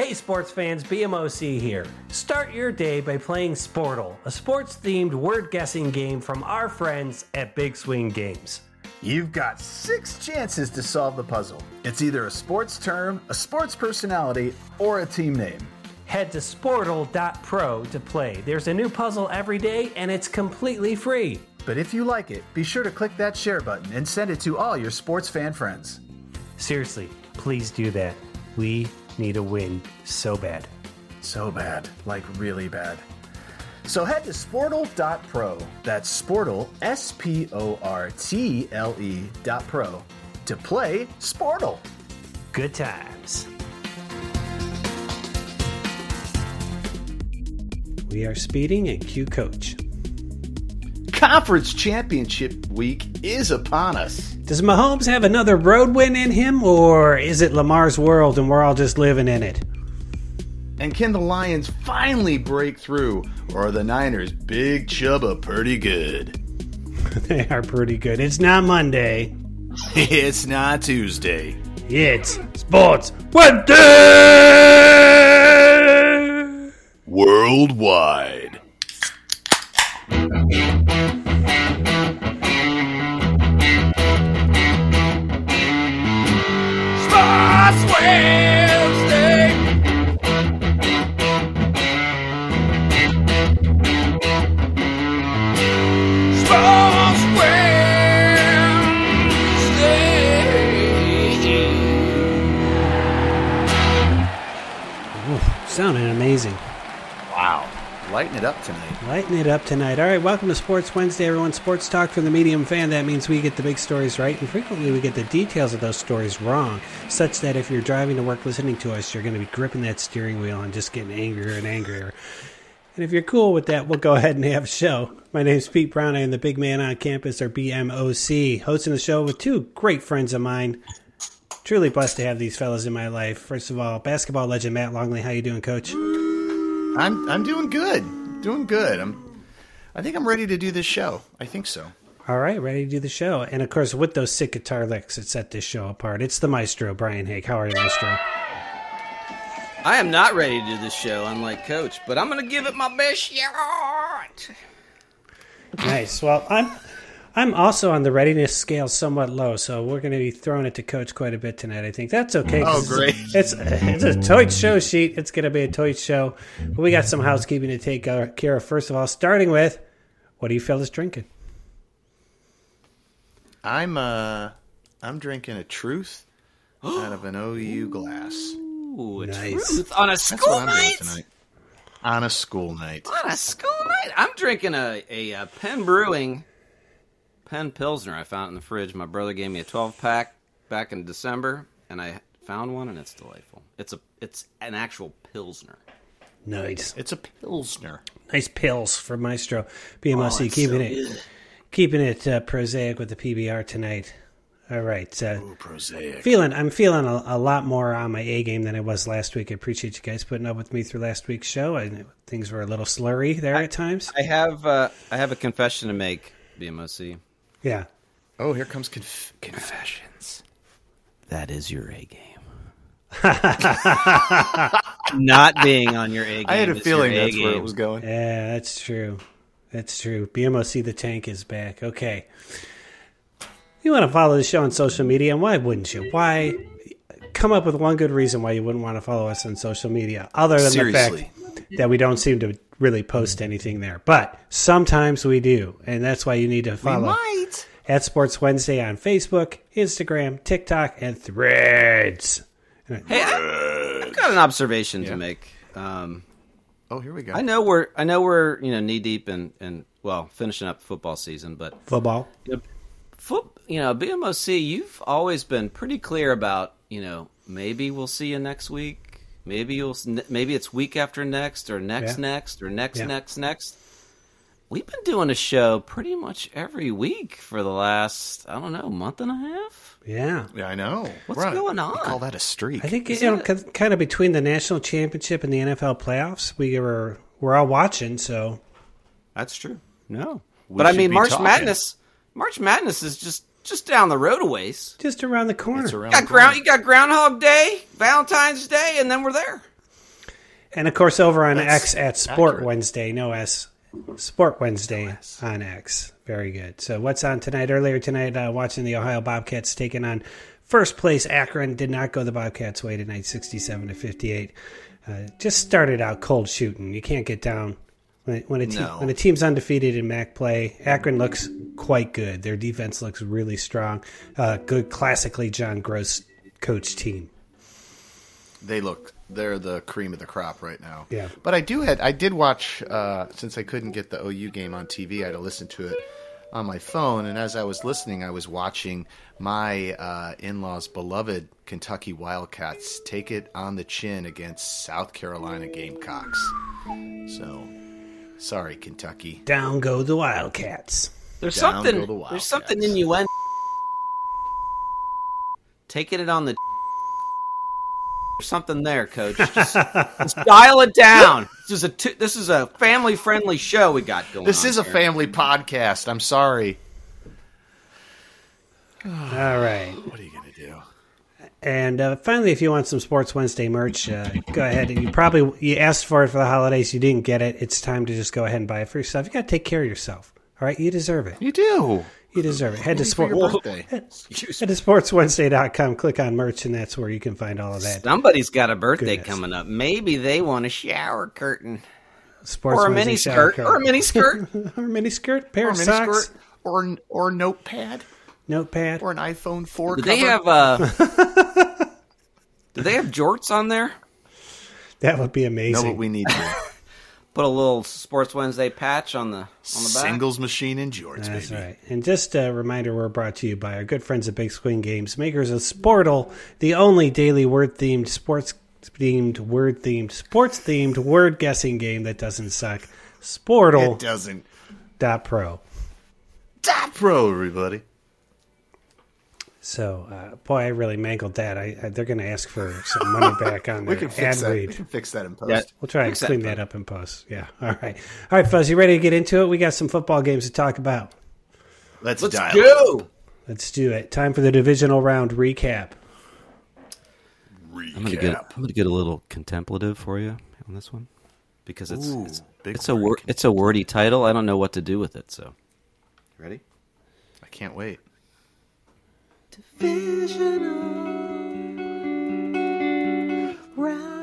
Hey sports fans, BMOC here. Start your day by playing Sportle, a sports themed word guessing game from our friends at Big Swing Games. You've got six chances to solve the puzzle. It's either a sports term, a sports personality, or a team name. Head to sportle.pro to play. There's a new puzzle every day and it's completely free. But if you like it, be sure to click that share button and send it to all your sports fan friends. Seriously, please do that. We need a win so bad. So bad, like really bad. So head to sportle.pro. That's sportle, S P O R T L E dot pro to play Sportle. Good times. We are speeding and cue coach. Conference Championship Week is upon us. Does Mahomes have another road win in him, or is it Lamar's world and we're all just living in it? And can the Lions finally break through, or are the Niners big chubba pretty good? they are pretty good. It's not Monday. it's not Tuesday. It's Sports Wednesday! Worldwide. Lighten it up tonight. Lighten it up tonight. All right, welcome to Sports Wednesday, everyone. Sports talk from the medium fan. That means we get the big stories right, and frequently we get the details of those stories wrong, such that if you're driving to work listening to us, you're going to be gripping that steering wheel and just getting angrier and angrier. And if you're cool with that, we'll go ahead and have a show. My name's Pete Brown. I am the big man on campus, or BMOC, hosting the show with two great friends of mine. Truly blessed to have these fellas in my life. First of all, basketball legend Matt Longley. How you doing, Coach? I'm I'm doing good. Doing good. I'm I think I'm ready to do this show. I think so. All right, ready to do the show. And of course, with those sick guitar licks that set this show apart, it's the maestro, Brian Hake. How are you, maestro? I am not ready to do this show, unlike Coach, but I'm going to give it my best shot. Nice. Well, I'm I'm also on the readiness scale somewhat low, so we're going to be throwing it to Coach quite a bit tonight. I think that's okay. Oh, great. It's it's a toy show sheet. It's going to be a toy show. But we got some housekeeping to take care of. First of all, starting with, what do you fellas drinking? I'm uh I'm drinking a truth out of an OU glass. Ooh, a Nice. truth on a That's school what I'm doing night. tonight. On a school night. On a school night. I'm drinking a, a, uh Penn Brewing Penn Pilsner. I found in the fridge. My brother gave me a 12 pack back in December, and I found one, and it's delightful. It's a it's an actual Pilsner. Nice, It's a pilsner. nice pills for Maestro BMOC. Oh, keeping so it good. keeping it uh, prosaic with the PBR tonight. All right. Uh, Ooh, prosaic. feeling I'm feeling a, a lot more on my A game than I was last week. I appreciate you guys putting up with me through last week's show. I know things were a little slurry there at times. I have uh, I have a confession to make, BMOC. Yeah. Oh, here comes conf- confessions. That is your A game. Not being on your A game. I had a feeling your A that's where it was going. Yeah, that's true. That's true. BMOC the tank is back. Okay. You want to follow the show on social media, and why wouldn't you? Why come up with one good reason why you wouldn't want to follow us on social media, other than Seriously. the fact that we don't seem to really post anything there. But sometimes we do, and that's why you need to follow Might. at Sports Wednesday on Facebook, Instagram, TikTok, and Threads. Hey, I, I've got an observation to make. Um, Oh, here we go. I know we're I know we're you know knee deep in, in well finishing up football season, but Football. foot you know BMOC you've always been pretty clear about you know maybe we'll see you next week, maybe you'll maybe it's week after next or next Yeah. next or next Yeah. next next. We've been doing a show pretty much every week for the last I don't know month and a half. Yeah. Yeah, I know. What's We're going we on? call that a streak. I think you know, kind of between the national championship and the NFL playoffs, we were we're all watching. So That's true. No, We but I mean March talking. Madness. March Madness is just just down the road a ways. just around the corner. It's around You got the ground. You got Groundhog Day, Valentine's Day, and then we're there. And of course, over on That's X at Sport accurate. Wednesday, no S, Sport Wednesday on X. Very good. So, what's on tonight? Earlier tonight, uh, watching the Ohio Bobcats taking on first place Akron. Did not go the Bobcats' way tonight, 67 to 58. Uh, just started out cold shooting. You can't get down when, when a team No. when a team's undefeated in MAC play. Akron looks quite good. Their defense looks really strong. Uh, good, classically John Groce coach team. They look they're the cream of the crop right now. Yeah. But I do had I did watch uh, since I couldn't get the OU game on TV. I had to listen to it on my phone, and as I was listening, I was watching my uh, in-laws' beloved Kentucky Wildcats take it on the chin against South Carolina Gamecocks. So, sorry, Kentucky. Down go the Wildcats. There's Down something. go the Wildcats. There's something in you. Taking it on the. There's something there, Coach. Just, just dial it down. This is a t- this is a family friendly show we got going. This on is a here. family podcast. I'm sorry. All right. What are you gonna do? And uh, finally, if you want some Sports Wednesday merch, uh, go ahead. You probably you asked for it for the holidays. You didn't get it. It's time to just go ahead and buy it for yourself. You got to take care of yourself. All right, you deserve it. You do. You deserve it. Head to sport. Head, head to sportswednesday.com. Click on merch, and that's where you can find all of that. Somebody's got a birthday Goodness. coming up. Maybe they want a shower curtain Sports or a mini skirt or a mini skirt. or a mini skirt, pair Or of a socks, miniskirt, or or notepad, notepad. or an iPhone four. Do cover. they have uh? do they have jorts on there? That would be know amazing. what we need? To. Put a little Sports Wednesday patch on the on the back. Singles machine and George, That's baby. right. And just a reminder, we're brought to you by our good friends at Big Screen Games, makers of Sportle, the only daily word themed sports themed word themed sports themed word guessing game that doesn't suck. It doesn't. Dot pro. Top pro, everybody. So, uh, boy, I really mangled that. I, I they're going to ask for some money back on We their can ad fix that. We can fix that in post. Yeah. We'll try and Fix that, clean bud. that up in post. Yeah. All right. All right, Fuzz, you ready to get into it? We got some football games to talk about. Let's, Let's dial. go. Let's do it. Time for the divisional round recap. Recap. I'm gonna get I'm gonna get a little contemplative for you on this one because it's Ooh, it's, big it's a word, wor- it's a wordy title. I don't know what to do with it. So, ready? I can't wait. Just Very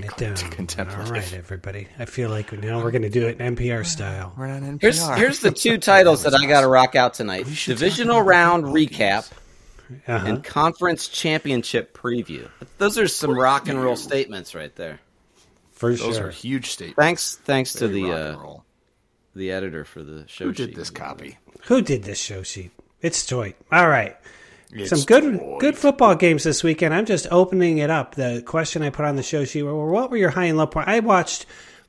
burn it con- down. contemplative. All right, everybody. I feel like now we're going to do it NPR style. We're on NPR. Here's here's the two titles that I got to rock out tonight: divisional round recap Uh-huh. and conference championship preview. Those are some rock and roll statements right there. For Those sure. are huge statements. Thanks thanks to the uh, the editor for the show Who did sheet. this copy? Who did this show sheet? It's Toy. All right. It's Some good Toy. good football games this weekend. I'm just opening it up. The question I put on the show sheet were what were your high and low points? I watched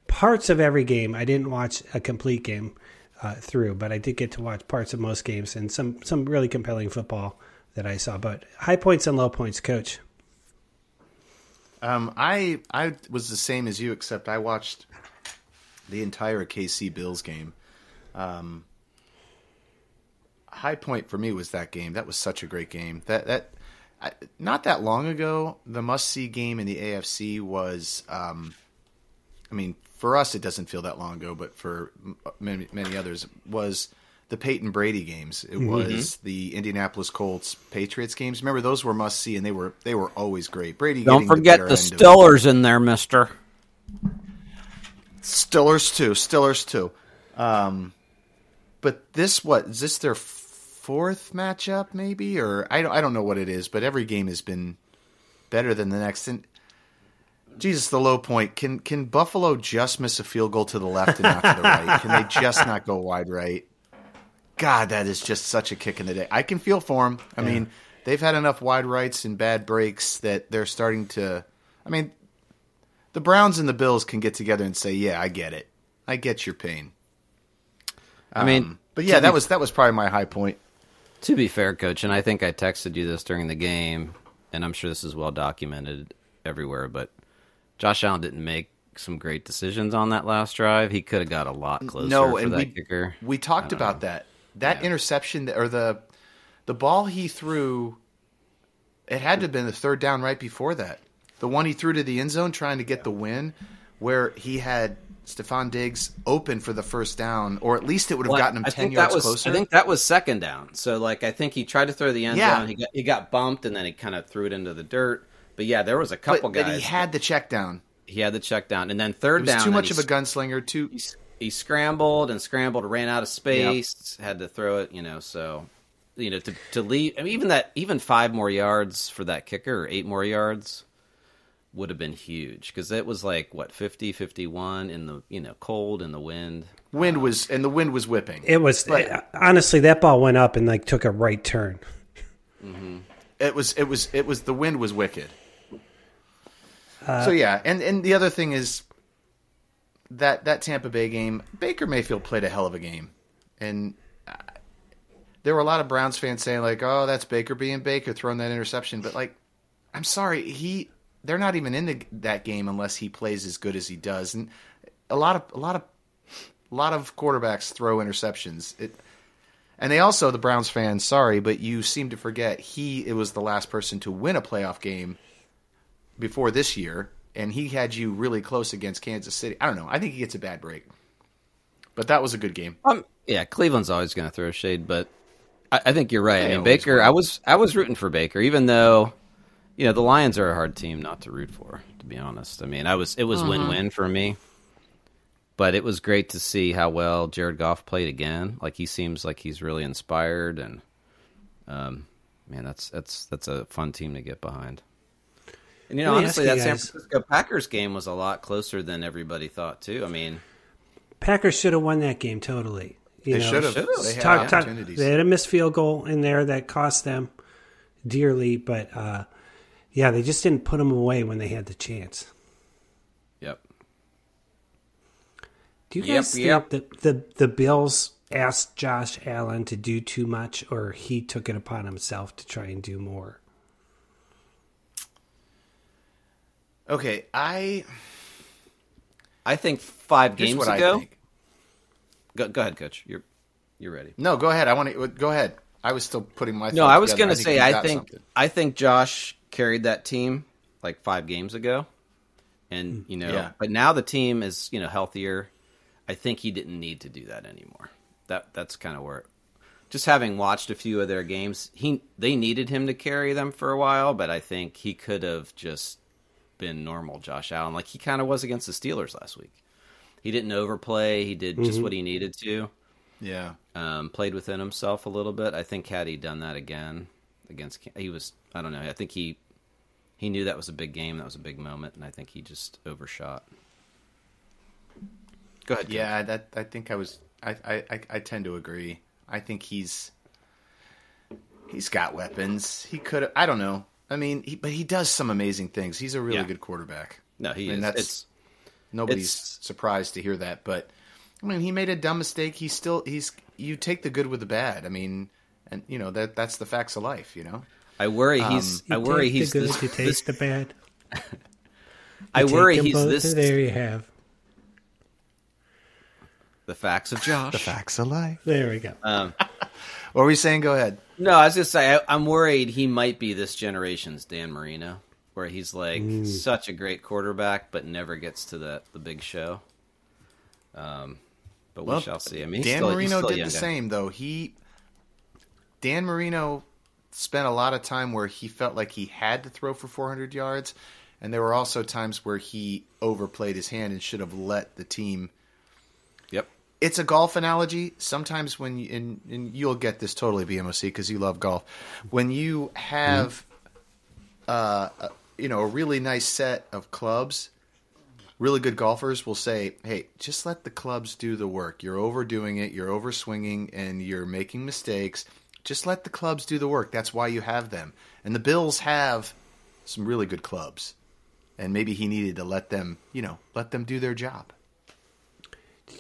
parts of every game. I didn't watch a complete game uh, through, but I did get to watch parts of most games and some some really compelling football that I saw. But high points and low points, coach. Um, I I was the same as you, except I watched the entire KC Bills game. Um, high point for me was that game. That was such a great game. That that I, not that long ago, the must see game in the AFC was. Um, I mean, for us, it doesn't feel that long ago, but for many many others, was the Peyton Brady games. It was the Indianapolis Colts Patriots games. Remember, those were must see, and they were they were always great. Brady, Don't forget better the Stillers in there, Mister. Stillers too. Stillers too. Um, but this what is this their fourth matchup maybe or I don't I don't know what it is, but every game has been better than the next. And Jesus, the low point can can Buffalo just miss a field goal to the left and not to the right? Can they just not go wide right? God, that is just such a kick in the day. I can feel for them. I mean, they've had enough wide rights and bad breaks that they're starting to. I mean, the Browns and the Bills can get together and say, "Yeah, I get it. I get your pain." I mean, Um, but yeah, that was that was probably my high point. To be fair, coach, and I think I texted you this during the game, and I'm sure this is well documented everywhere, but Josh Allen didn't make some great decisions on that last drive. He could have got a lot closer no, for and that we kicker. we talked about that. That interception or the the ball he threw. It had to have been the third down right before that. The one he threw to the end zone trying to get the win, where he had Stefon Diggs open for the first down, or at least it would have Well, gotten him I ten yards was, closer. I think that was second down. So like I think he tried to throw the end Yeah. zone. He got he got bumped and then he kind of threw it into the dirt. But yeah, there was a but, couple but guys. he had the check down. he had the check down, and then third down. too much of a gunslinger. Too he, he scrambled and scrambled, ran out of space, had to throw it, you know, so you know, to to leave I mean, even that even five more yards for that kicker or eight more yards would have been huge because it was like what 50 51 in the you know cold in the wind wind was and the wind was whipping. It was But- honestly that ball went up and like took a right turn. mm-hmm. It was it was it was the wind was wicked. so yeah, and and the other thing is that that Tampa Bay game, Baker Mayfield played a hell of a game, and uh, there were a lot of Browns fans saying like, "Oh, that's Baker being Baker throwing that interception," but like, I'm sorry, he they're not even in the, that game unless he plays as good as he does, and a lot of a lot of a lot of quarterbacks throw interceptions. It and they also, the Browns fans, sorry, but you seem to forget he it was the last person to win a playoff game before this year, and he had you really close against Kansas City. I don't know. I think he gets a bad break, but that was a good game. um yeah cleveland's always going to throw shade but I, I think you're right i mean baker i was i was rooting for baker even though you know the lions are a hard team not to root for to be honest i mean i was it was win-win for me but it was great to see how well Jared Goff played again. Like he seems like he's really inspired, and um, man, that's that's that's a fun team to get behind. And you know, honestly, ask that you San Francisco Packers game was a lot closer than everybody thought too. I mean, Packers should have won that game totally. You They should have. They had talk, talk, they had a missed field goal in there that cost them dearly, but uh, yeah, they just didn't put them away when they had the chance. yep. Do you guys yep. think that the the Bills asked Josh Allen to do too much, or he took it upon himself to try and do more? Okay, I I think five games what I ago. think. Go, go ahead, Coach. You're you're ready. No, go ahead. I want to go ahead. I was still putting my No, I was going to say you I think. I think Josh carried that team like 5 games ago. And, you know, Yeah. but now the team is, you know, healthier. I think he didn't need to do that anymore. That that's kind of where just having watched a few of their games, he they needed him to carry them for a while, but I think he could have just been normal Josh Allen like he kind of was against the Steelers last week. He didn't overplay, he did just what he needed to yeah. um, played within himself a little bit. I think had he done that again against, he was I don't know. I think he he knew that was a big game, that was a big moment, and I think he just overshot. Go ahead. Coach. Yeah, that I think I was. I, I I tend to agree. I think he's he's got weapons. He could. I don't know. I mean, he, but he does some amazing things. He's a really Yeah. good quarterback. no, he I mean, is. that's- It's Nobody's It's- surprised to hear that. But I mean, he made a dumb mistake. He's still he's. You take the good with the bad. I mean, and you know that that's the facts of life. You know. I worry he's You I worry take he's the good, this, you take this- the bad. I worry he's both, this There you have. the facts of Josh. The facts of life. There we go. Um, What were you saying? Go ahead. No, I was just say I, I'm worried he might be this generation's Dan Marino, where he's like such a great quarterback, but never gets to the the big show. Um, but we Well, shall see. I mean, Dan still, Marino still did the guy. same though. He Dan Marino spent a lot of time where he felt like he had to throw for 400 yards, and there were also times where he overplayed his hand and should have let the team. Yep. It's a golf analogy. Sometimes when you, and, and you'll get this totally BMOC because you love golf. When you have, uh, a, you know, a really nice set of clubs, really good golfers will say, "Hey, just let the clubs do the work. You're overdoing it. You're overswinging, and you're making mistakes. Just let the clubs do the work. That's why you have them." And the Bills have some really good clubs, and maybe he needed to let them, you know, let them do their job.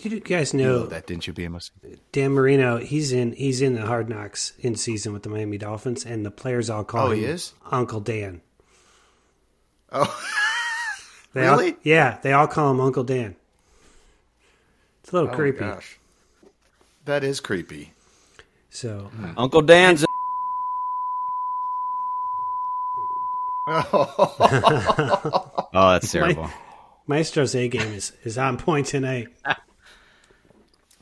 Did you guys You know know that, didn't you, BMOC? Dan Marino? He's in he's in the Hard Knocks in season with the Miami Dolphins, and the players all call Oh, him he is? Uncle Dan. Oh. They all- Really? yeah, they all call him Uncle Dan. It's a little Oh, creepy. gosh. That is creepy. So mm. Uncle Dan's. oh, that's terrible. Maestro's A game is, is on point tonight.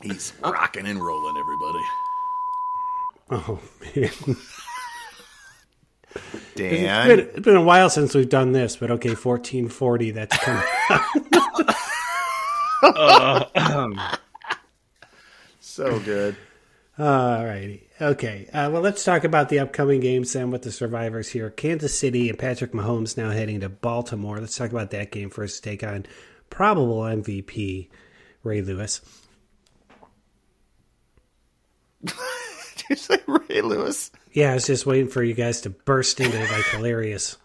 He's rocking and rolling, everybody. Oh man, it's been, Dan. it's been a while since we've done this, but okay, fourteen forty. That's coming. Uh, um. So good. All righty. Okay. Uh, well, let's talk about the upcoming games then with the survivors here. Kansas City and Patrick Mahomes now heading to Baltimore. Let's talk about that game first to take on probable MVP Ray Lewis. Did you say Ray Lewis? Yeah, I was just waiting for you guys to burst into like hilarious.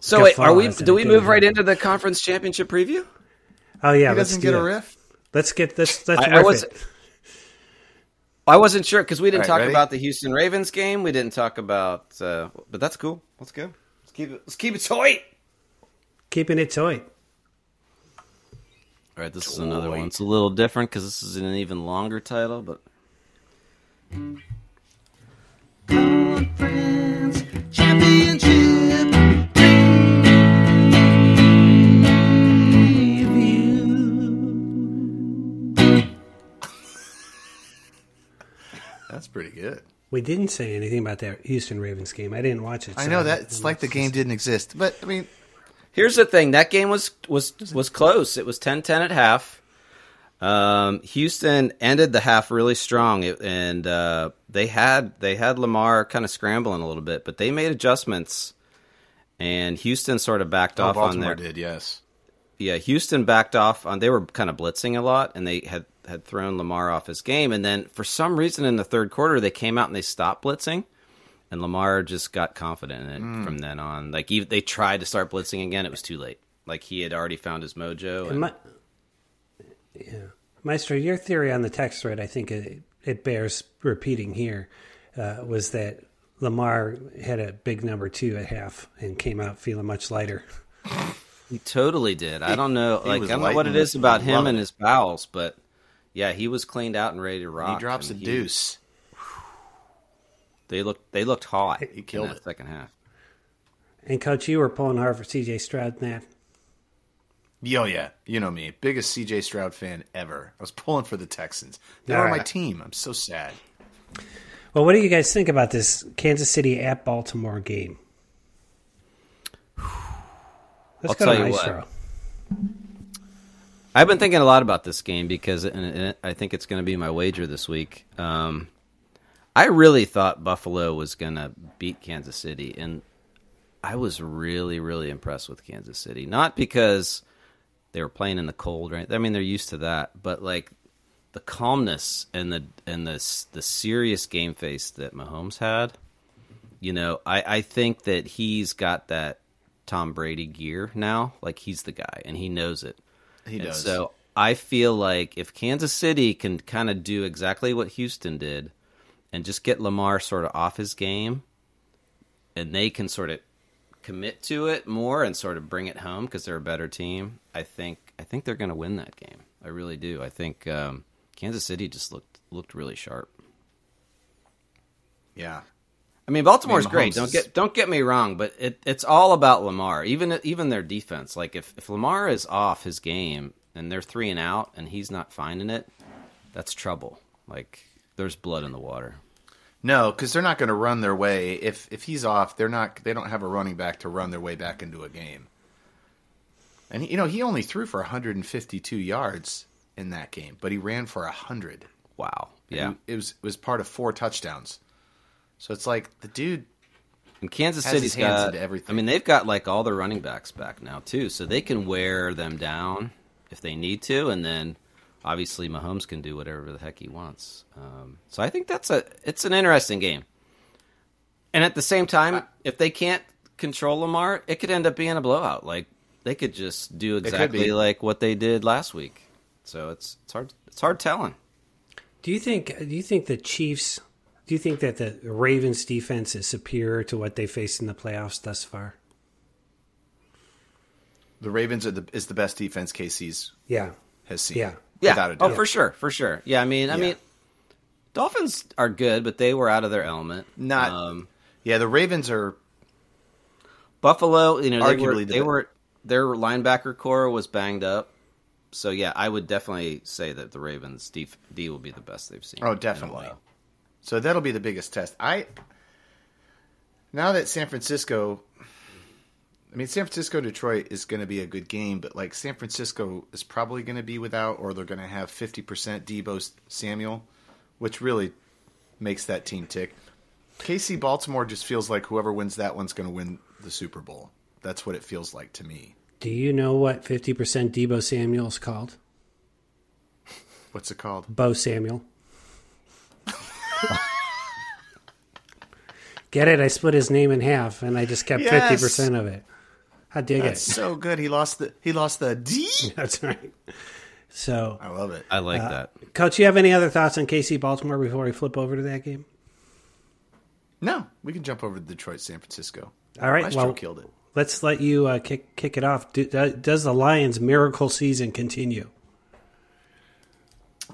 So wait, are we? Do we move right into the conference championship preview? Oh yeah, He let's doesn't do get a riff? Let's get this. Let's I- I was- it. I wasn't sure because we didn't All right, talk ready? about the Houston Ravens game. We didn't talk about, uh, but that's cool. Let's go. Let's keep it. Let's keep it tight. Keeping it tight. All right, this is another one. It's a little different because this is an even longer title, but That's pretty good. We didn't say anything about that Houston Ravens game. I didn't watch it. I know that it's like the game didn't exist, but I mean, Here's the thing: that game was was was close. It was 10-10 at half. Um, Houston ended the half really strong, it, and uh, they had they had Lamar kind of scrambling a little bit, but they made adjustments, and Houston sort of backed oh, off on Baltimore their did, yes. yeah, Houston backed off on. They were kind of blitzing a lot, and they had had thrown Lamar off his game. And then for some reason in the third quarter, they came out and they stopped blitzing, and Lamar just got confident in it Hmm. from then on. Like even, they tried to start blitzing again, it was too late. Like he had already found his mojo. And And, my, yeah, Maestro, your theory on the text thread, I think it, it bears repeating here, uh, was that Lamar had a big number two at half and came out feeling much lighter. he totally did. I don't know. he Like I don't know what it lighting is it. about him and his bowels, but yeah, he was cleaned out and ready to rock. He drops a and deuce. They looked they looked hot. He killed in that it. second half. And coach, you were pulling hard for C.J. Stroud in that. Yo, yeah, you know me, biggest CJ Stroud fan ever. I was pulling for the Texans. They All are my team. I'm so sad. Well, what do you guys think about this Kansas City at Baltimore game? Let's I'll go tell to you what. I've been thinking a lot about this game because and I think it's going to be my wager this week. Um, I really thought Buffalo was going to beat Kansas City, and I was really, really impressed with Kansas City. Not because they were playing in the cold, right? I mean, they're used to that, but like the calmness and the and the the serious game face that Mahomes had. You know, I, I think that he's got that Tom Brady gear now. Like he's the guy, and he knows it. He And does. So I feel like if Kansas City can kind of do exactly what Houston did and just get Lamar sort of off his game and they can sort of commit to it more and sort of bring it home because they're a better team, I think I think they're going to win that game. I really do. I think um, Kansas City just looked looked really sharp. yeah, I mean, Baltimore's I mean, great. Don't get don't get me wrong, but it, it's all about Lamar. Even even their defense. Like if if Lamar is off his game and they're three and out and he's not finding it, that's trouble. Like there's blood in the water. no, because they're not going to run their way. If if he's off, they're not. They don't have a running back to run their way back into a game. And he, you know, he only threw for 152 yards in that game, but he ran for 100. Wow. Yeah. It was it was part of four touchdowns. So it's like the dude. And Kansas City has City's his hands got into everything. I mean, they've got like all the running backs back now too, so they can wear them down if they need to, and then obviously Mahomes can do whatever the heck he wants. Um, so I think that's a it's an interesting game. And at the same time, if they can't control Lamar, it could end up being a blowout. Like they could just do exactly like what they did last week. So it's it's hard it's hard telling. Do you think? Do you think the Chiefs? Do you think that the Ravens' defense is superior to what they faced in the playoffs thus far? The Ravens are the is the best defense KC's Yeah. has seen. Yeah. Yeah. without a oh, for sure, for sure. Yeah, I mean, I Yeah. mean, Dolphins are good, but they were out of their element. Not- um, Yeah, the Ravens are Buffalo. You know, they were, the they were their linebacker core was banged up. So yeah, I would definitely say that the Ravens D, D will be the best they've seen. Oh, in a definitely. So that'll be the biggest test. I now that San Francisco, I mean, San Francisco Detroit is going to be a good game, but like San Francisco is probably going to be without, or they're going to have fifty percent Deebo Samuel, which really makes that team tick. KC Baltimore just feels like whoever wins that one's going to win the Super Bowl. That's what it feels like to me. Do you know what 50% Deebo Samuel's called? What's it called? Bo Samuel. Get it? I split his name in half and I just kept Yes. 50% of it. I dig That's it. so good. He lost the he lost the D. That's right. So, I love it. I like Uh, that. Coach, you have any other thoughts on KC Baltimore before we flip over to that game? No, we can jump over to Detroit, San Francisco. All right, Maestro well- killed it. Let's let you uh, kick kick it off. Do, do- does the Lions' miracle season continue?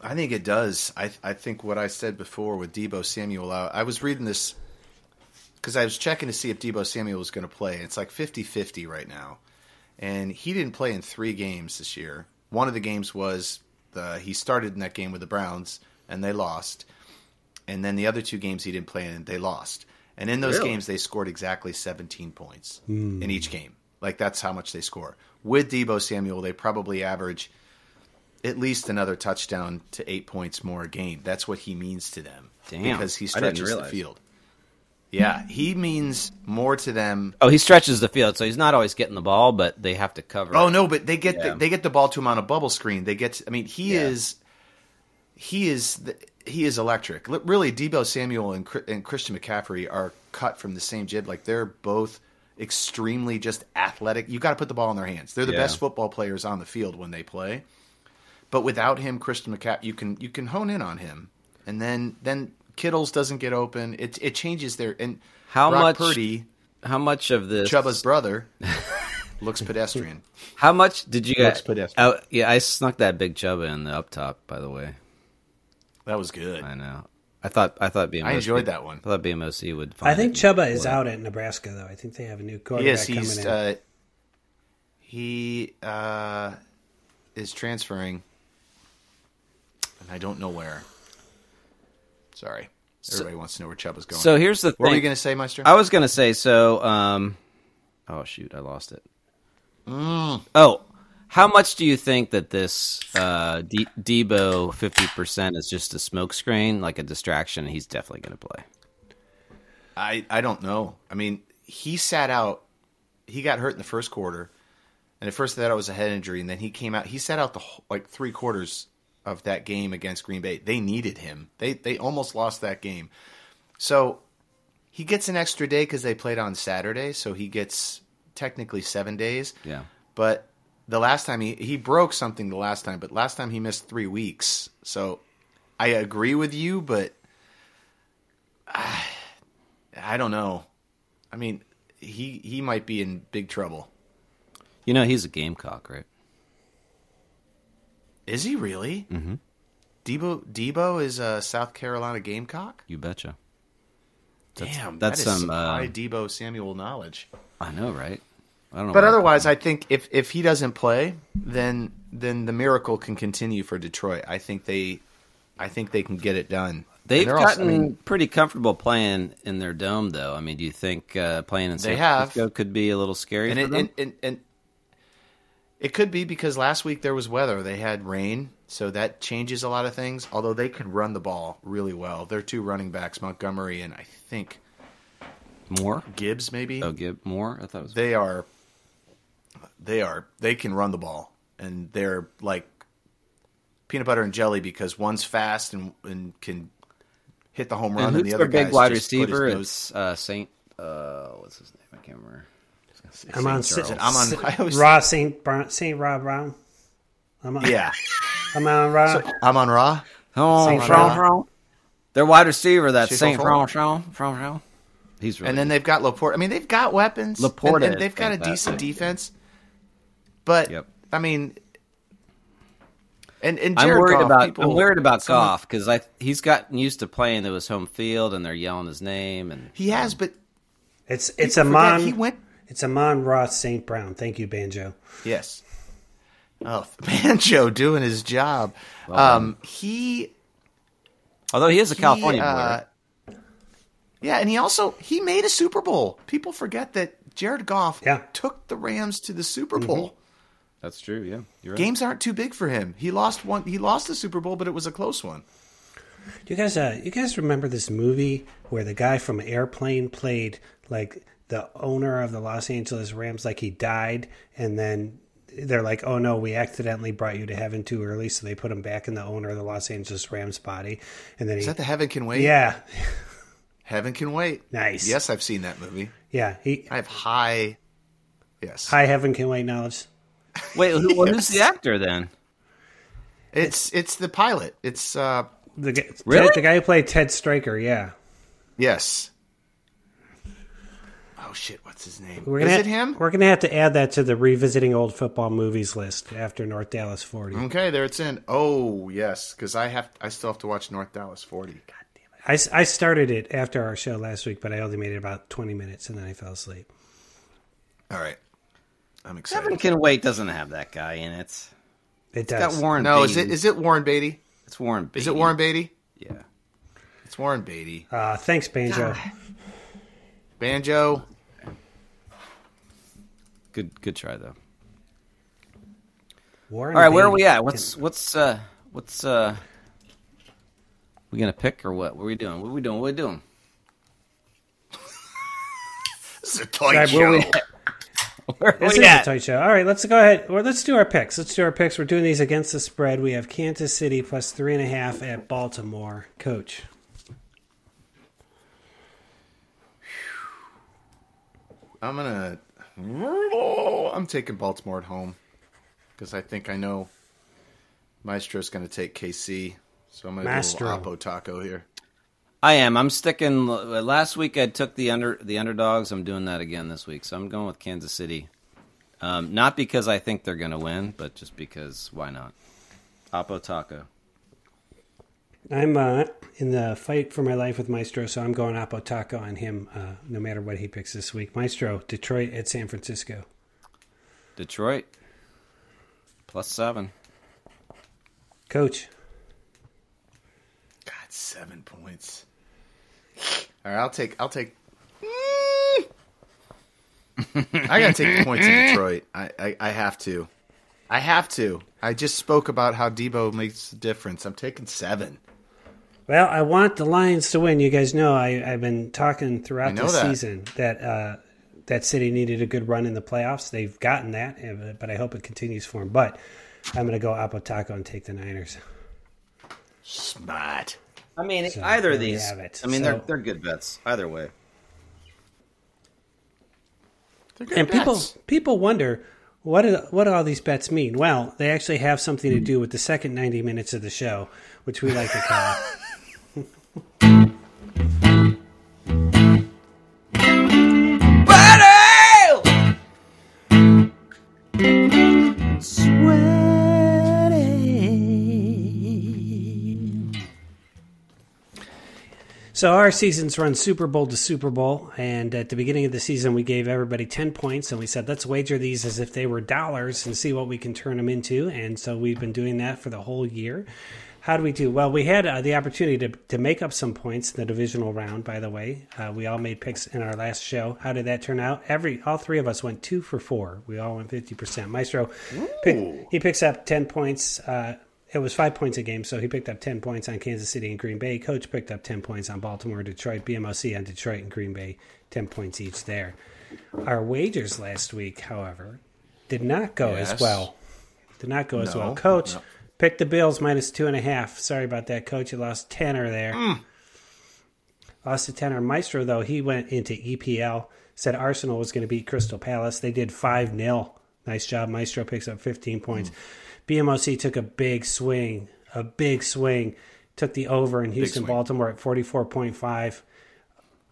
I think it does. I I think what I said before with Deebo Samuel out. I was reading this because I was checking to see if Deebo Samuel was going to play. It's like 50-50 right now, and he didn't play in three games this year. One of the games was the he started in that game with the Browns and they lost, and then the other two games he didn't play in, they lost. And in those Really? games, they scored exactly 17 points hmm. in each game. Like that's how much they score. With Deebo Samuel, they probably average at least another touchdown to eight points more a game. That's what he means to them Damn, because he stretches the field. Yeah, he means more to them. Oh, he stretches the field, so he's not always getting the ball, but they have to cover. Oh it. no, but they get Yeah. the, they get the ball to him on a bubble screen. They get. I mean, he Yeah. is he is the, he is electric. Really, Deebo Samuel and and Christian McCaffrey are cut from the same jib. Like they're both extremely just athletic. You got to put the ball in their hands. They're the Yeah. best football players on the field when they play. But without him, Christian McCaffrey, you can you can hone in on him, and then then Kittles doesn't get open. It it changes their and How Brock much- Purdy, How much of this? Chubba's brother, looks pedestrian. How much did you Looks guys? pedestrian. Oh, yeah, I snuck that big Chubba in the up top. By the way, That was good. I know. I thought I thought BMOC. I enjoyed that one. I thought BMOC would. Find I think. Chubba is out at Nebraska, though. I think they have a new quarterback Yes, coming he's in. uh, he uh, is transferring, and I don't know where. Sorry, everybody wants to know where Chubba's going. So here's the what were you going to say, Meister? I was gonna say so. Um, oh shoot, I lost it. Mm. Oh, how much do you think that this uh, D- Deebo fifty percent is just a smokescreen, like a distraction? He's definitely gonna play. I I don't know. I mean, he sat out. He got hurt in the first quarter, and at first they thought it was a head injury, and then he came out. He sat out the whole, like three quarters of that game against Green Bay. They needed him. They they almost lost that game. So he gets an extra day because they played on Saturday, so he gets technically seven days. Yeah. But the last time he he broke something the last time, but last time he missed three weeks. So I agree with you, but I, I don't know. I mean, he he might be in big trouble. You know he's a Gamecock, right? Is he really? Mm-hmm. Deebo Deebo is a South Carolina Gamecock. You betcha. Damn, that's that some, uh, high Deebo Samuel knowledge. I know, right? I don't know. But otherwise, I think if if he doesn't play, then then the miracle can continue for Detroit. I think they, I think they can get it done. they've they're also- gotten I mean, pretty comfortable playing in their dome, though. I mean, do you think uh, playing in San. Francisco could be a little scary and for it, them? and, and, and it could be because last week there was weather. They had rain, so that changes a lot of things. Although they can run the ball really well. Their two running backs, Montgomery and I think More? Gibbs, maybe. Oh, give more? I thought it was. They are. They are. They can run the ball, and they're like peanut butter and jelly because one's fast and and can hit the home run, and and, the other big wide just put his receiver? It's uh, Saint. Uh, what's his name? I can't remember. I'm on Saint Saint, I'm on- I always- Raw Saint Brown, Saint Rob Brown. I'm on, Yeah, I'm on Raw. I'm on Raw. Oh, Saint Fran- Fran. Their wide receiver, that Saint Saint Fran. Fran, Fran, Fran. He's really And then they've got LaPorta. I mean, they've got weapons. LaPorta and, and they've got a fantastic. decent defense. But Yep. I mean, and and I'm worried Goff, about people, I'm worried about someone- Goff because I he's gotten used to playing to his home field and they're yelling his name and He has, but It's it's people forget He went. It's Amon-Ra St. Brown. Thank you, Banjo. Yes. Oh, Banjo doing his job. um, he although he is a he, California boy, uh, right? Yeah, and he also he made a Super Bowl. People forget that Jared Goff Yeah. took the Rams to the Super Bowl. that's true. Yeah, you're right. Games aren't too big for him. He lost one. He lost the Super Bowl, but it was a close one. Do you guys, uh, you guys remember this movie where the guy from Airplane played like the owner of the Los Angeles Rams, like he died, and then they're like, "Oh no, we accidentally brought you to heaven too early," so they put him back in the owner of the Los Angeles Rams body, and then he, Is that the Heaven Can Wait? yeah, Heaven Can Wait. Nice. Yes, I've seen that movie. yeah, he I have high. Yes. high heaven can wait knowledge. Wait, who, well, who's the actor then? It's it's the pilot. It's uh The guy, Really? Ted- the guy who played Ted Striker, yeah. yes. Oh shit! What's his name? We're Is gonna it him? We're gonna have to add that to the revisiting old football movies list after North Dallas Forty. Okay, there it's in. Oh yes, because I have I still have to watch North Dallas Forty. God damn it! I, I started it after our show last week, but I only made it about twenty minutes and then I fell asleep. All right, I'm excited. Heaven Can Wait doesn't have that guy in it. It It's got. Warren. no, Beatty. is it is it Warren Beatty? It's Warren. Beatty. Is it Warren Beatty? Yeah. It's Warren Beatty. Uh, thanks, Banjo. Banjo. Good. Good try though. Warren All right, where are we at? What's what's uh what's uh we gonna pick or what? What are we doing? What are we doing? What are we doing? This is a toy Right, show. where we- Where This we is a at? toy show. All right, let's go ahead. Or let's do our picks. Let's do our picks. We're doing these against the spread. We have Kansas City plus three and a half at Baltimore. Coach. I'm gonna. Oh, I'm taking Baltimore at home because I think I know Maestro's going to take KC. So I'm going to do a Oppo taco here. I am. I'm sticking. Last week I took the under the underdogs. I'm doing that again this week. So I'm going with Kansas City. Um, not because I think they're going to win, but just because why not? Oppo Taco. I'm uh, in the fight for my life with Maestro, so I'm going Oppo Taco on him uh, no matter what he picks this week. Maestro, Detroit at San Francisco. Detroit plus seven. Coach. God, seven points. All right, I'll take. I'll take. I gotta take the points in Detroit. I, I, I have to. I have to. I just spoke about how Deebo makes a difference. I'm taking seven. Well, I want the Lions to win. You guys know I, I've been talking throughout the season that uh, that city needed a good run in the playoffs. They've gotten that, uh, but I hope it continues for them. But I'm going to go Oppo Taco and take the Niners. Smart. I mean, So, either of these. have it. I mean, So- they're they're good bets either way. They're good And people people wonder what do, what do all these bets mean? Well, they actually have something to do with the second 90 minutes of the show, which we like to call. So our seasons run Super Bowl to Super Bowl, and at the beginning of the season, we gave everybody ten points, and we said let's wager these as if they were dollars and see what we can turn them into. And so we've been doing that for the whole year. How do we do? Well, we had uh, the opportunity to, to make up some points in the divisional round. By the way, uh, we all made picks in our last show. How did that turn out? Every all three of us went two for four. We all went fifty percent. Maestro, pick, he picks up ten points. Uh, it was five points a game, so he picked up 10 points on Kansas City and Green Bay. Coach picked up 10 points on Baltimore, Detroit, BMOC on Detroit and Green Bay, 10 points each there. Our wagers last week, however, did not go as well. Did not go as well. Coach no. picked the Bills minus two and a half. Sorry about that, Coach. You lost tenner there. Mm. Lost a tenner. Maestro, though, he went into EPL, said Arsenal was going to beat Crystal Palace. They did 5 0. Nice job. Maestro picks up 15 points. BMOC took a big swing, a big swing. Took the over in Houston. Baltimore at 44.5.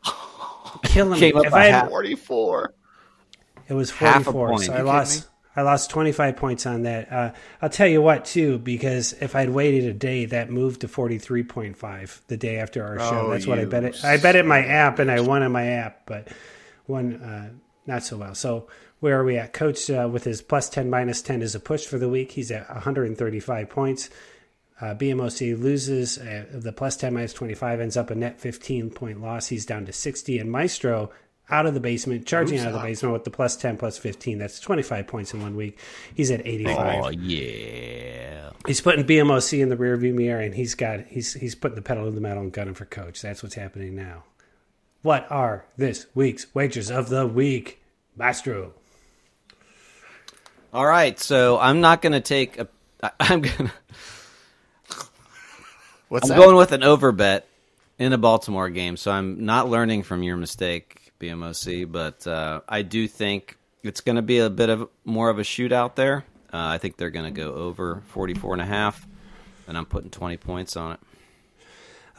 Killing me. Up If I had- 44. it was 44. point. So I lost. I lost 25 points on that. Uh, I'll tell you what, too, because if I'd waited a day, that moved to 43.5 the day after our show. Oh, That's what I bet it. I bet it my app, and I won on my app, but won uh, not so well. So where are we at? Coach uh, with his plus 10, minus 10 is a push for the week. He's at 135 points. Uh, BMOC loses uh, the plus 10 minus 25 ends up a net 15 point loss. He's down to 60. And Maestro out of the basement, charging out of the basement with the plus 10 plus 15. That's 25 points in one week. He's at 85. Oh yeah. He's putting BMOC in the rearview mirror and he's got he's he's putting the pedal to the metal and gunning for coach. That's what's happening now. What are this week's wagers of the week? Maestro. All right, so I'm not going to take a. I'm going. What's I'm that? going with an over bet in a Baltimore game. So I'm not learning from your mistake, BMOC, but uh, I do think it's going to be a bit of more of a shootout there. Uh, I think they're going to go over 44 and a half, and I'm putting 20 points on it.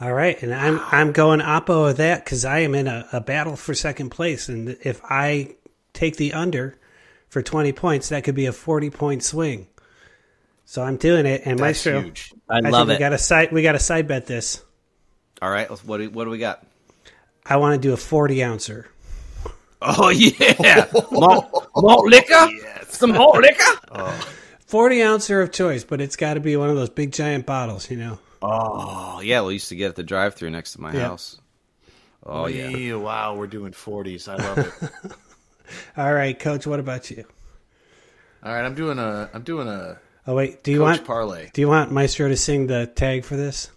All right, and I'm I'm going oppo of that because I am in a, a battle for second place, and if I take the under for 20 points, that could be a 40 point swing. So I'm doing it, and That's Maestro, huge. I, I love think we got a side we got to side bet this. All right, what do, what do we got? I want to do a 40 ouncer. Oh yeah, malt, malt liquor, some malt liquor. 40 ouncer of choice, but it's got to be one of those big giant bottles, you know. Oh yeah, we used to get at the drive-through next to my Yeah. house. Oh yeah. Ew, wow, we're doing 40s. I love it. All right, coach, what about you? All right, I'm doing a I'm doing a Oh wait, do you coach want parlay. do you want Maestro to sing the tag for this?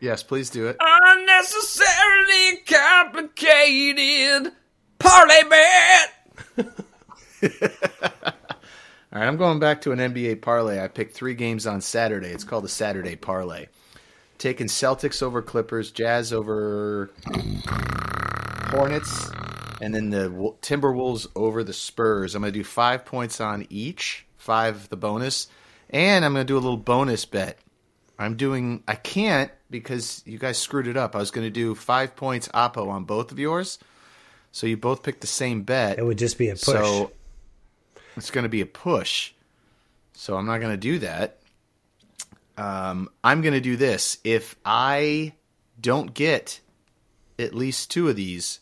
Yes, please do it. Unnecessarily complicated parlay bet. All right, I'm going back to an NBA parlay. I picked three games on Saturday. It's called the Saturday parlay. Taking Celtics over Clippers, Jazz over Hornets, and then the Timberwolves over the Spurs. I'm going to do five points on each, five the bonus, and I'm going to do a little bonus bet. I'm doing. I can't because you guys screwed it up. I was going to do five points oppo on both of yours, so you both picked the same bet. It would just be a push. So it's going to be a push. So I'm not going to do that. Um, I'm going to do this. If I don't get at least two of these,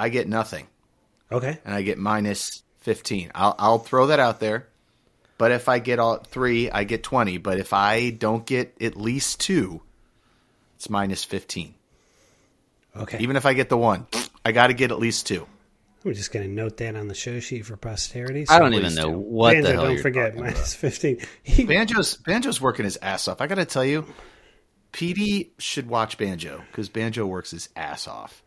I get nothing, okay. and I get minus 15. I'll, I'll throw that out there. But if I get all three, I get 20. But if I don't get at least two, it's minus 15. Okay. Even if I get the one, I got to get at least two. I'm just going to note that on the show sheet for posterity. I don't even know do. what Banjo, the hell don't you're forget talking minus 15. He- Banjo's Banjo's working his ass off. I got to tell you, PD should watch Banjo because Banjo works his ass off.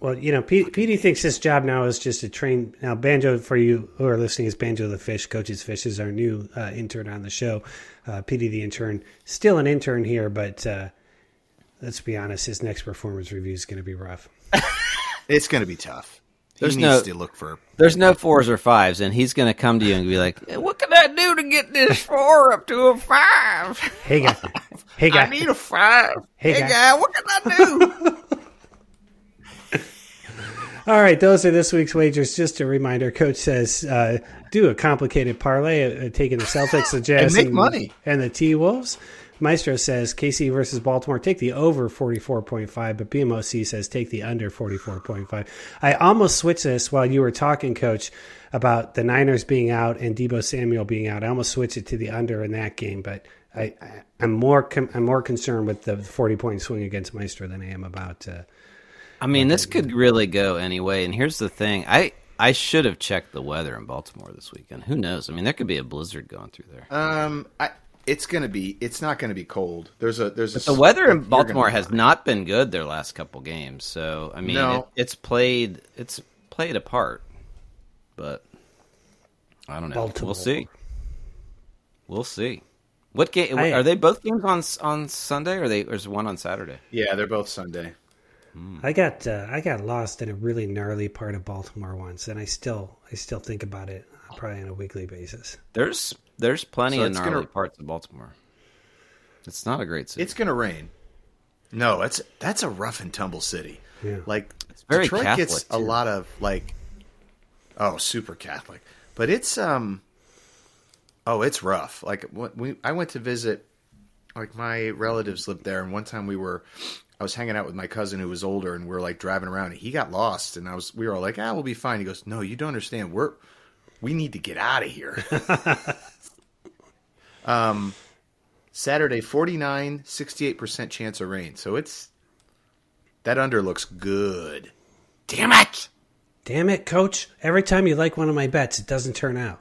Well, you know, P- PD thinks his job now is just to train. Now, Banjo, for you who are listening, is Banjo the Fish. Coach's Fish is our new uh, intern on the show. Uh, PD the intern, still an intern here, but uh, let's be honest, his next performance review is going to be rough. It's going to be tough. He There's needs no- to look for. There's no fours or fives, and he's going to come to you and be like, "What can I do to get this four up to a five? Hey, guy. Hey, guy. I need a five. Hey, Hey, guy. guy, what can I do?" All right, those are this week's wagers. Just a reminder, Coach says uh, do a complicated parlay, uh, taking the Celtics, the Jazz, make money. and the T Wolves. Maestro says KC versus Baltimore, take the over 44.5, but BMOC says take the under 44.5. I almost switched this while you were talking, Coach, about the Niners being out and Deebo Samuel being out. I almost switched it to the under in that game, but I, I'm more com- I'm more concerned with the 40 point swing against Maestro than I am about. Uh, I mean, this could really go anyway. And here's the thing: I I should have checked the weather in Baltimore this weekend. Who knows? I mean, there could be a blizzard going through there. Um, I. It's going to be. It's not going to be cold. There's a. There's a. The weather in Baltimore has not been good their last couple games. So I mean, No. it, it's played it's played a part, but I don't know. Baltimore. We'll see. We'll see. What game I- are they? Both games on on Sunday, or are they? Or is one on Saturday? Yeah, they're both Sunday. I got uh, I got lost in a really gnarly part of Baltimore once, and I still I still think about it probably on a weekly basis. There's there's plenty So of gnarly gonna- parts of Baltimore. It's not a great city. It's going to rain. No, that's that's a rough and tumble city. Yeah. Like very Detroit gets Catholic, a lot of like Oh, super Catholic. But it's um oh, it's rough. Like when we I went to visit like my relatives lived there and one time we were I was hanging out with my cousin who was older and we are like driving around and he got lost and I was we were all like, "Ah, we'll be fine." He goes, "No, you don't understand. We're we need to get out of here." um Saturday 49 68% chance of rain. So it's that under looks good. Damn it. Damn it, coach. Every time you like one of my bets, it doesn't turn out.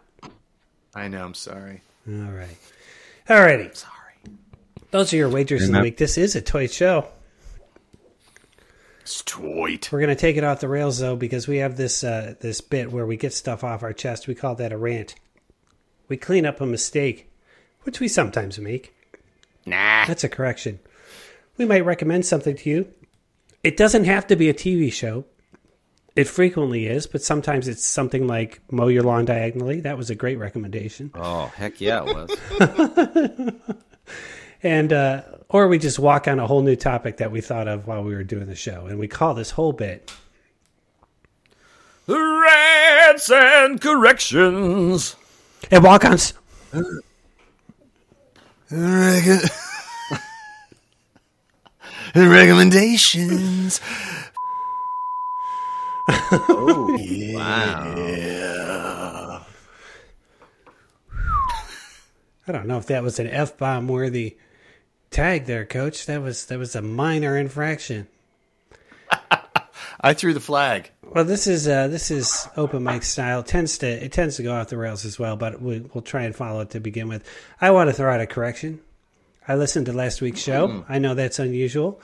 I know, I'm sorry. All right. All righty. Sorry. Those are your wagers of the week. This is a toy show. Sweet. We're going to take it off the rails, though, because we have this uh, this bit where we get stuff off our chest. We call that a rant. We clean up a mistake, which we sometimes make. Nah. That's a correction. We might recommend something to you. It doesn't have to be a TV show. It frequently is, but sometimes it's something like mow your lawn diagonally. That was a great recommendation. Oh, heck yeah, it was. And uh, or we just walk on a whole new topic that we thought of while we were doing the show, and we call this whole bit Rants and corrections. and walk-ons. Recommendations. Oh yeah. wow. I don't know if that was an f bomb worthy tag there, Coach. That was that was a minor infraction. I threw the flag. Well, this is uh, this is open mic style. It tends to it tends to go off the rails as well, but we, we'll try and follow it to begin with. I want to throw out a correction. I listened to last week's show. I know that's unusual,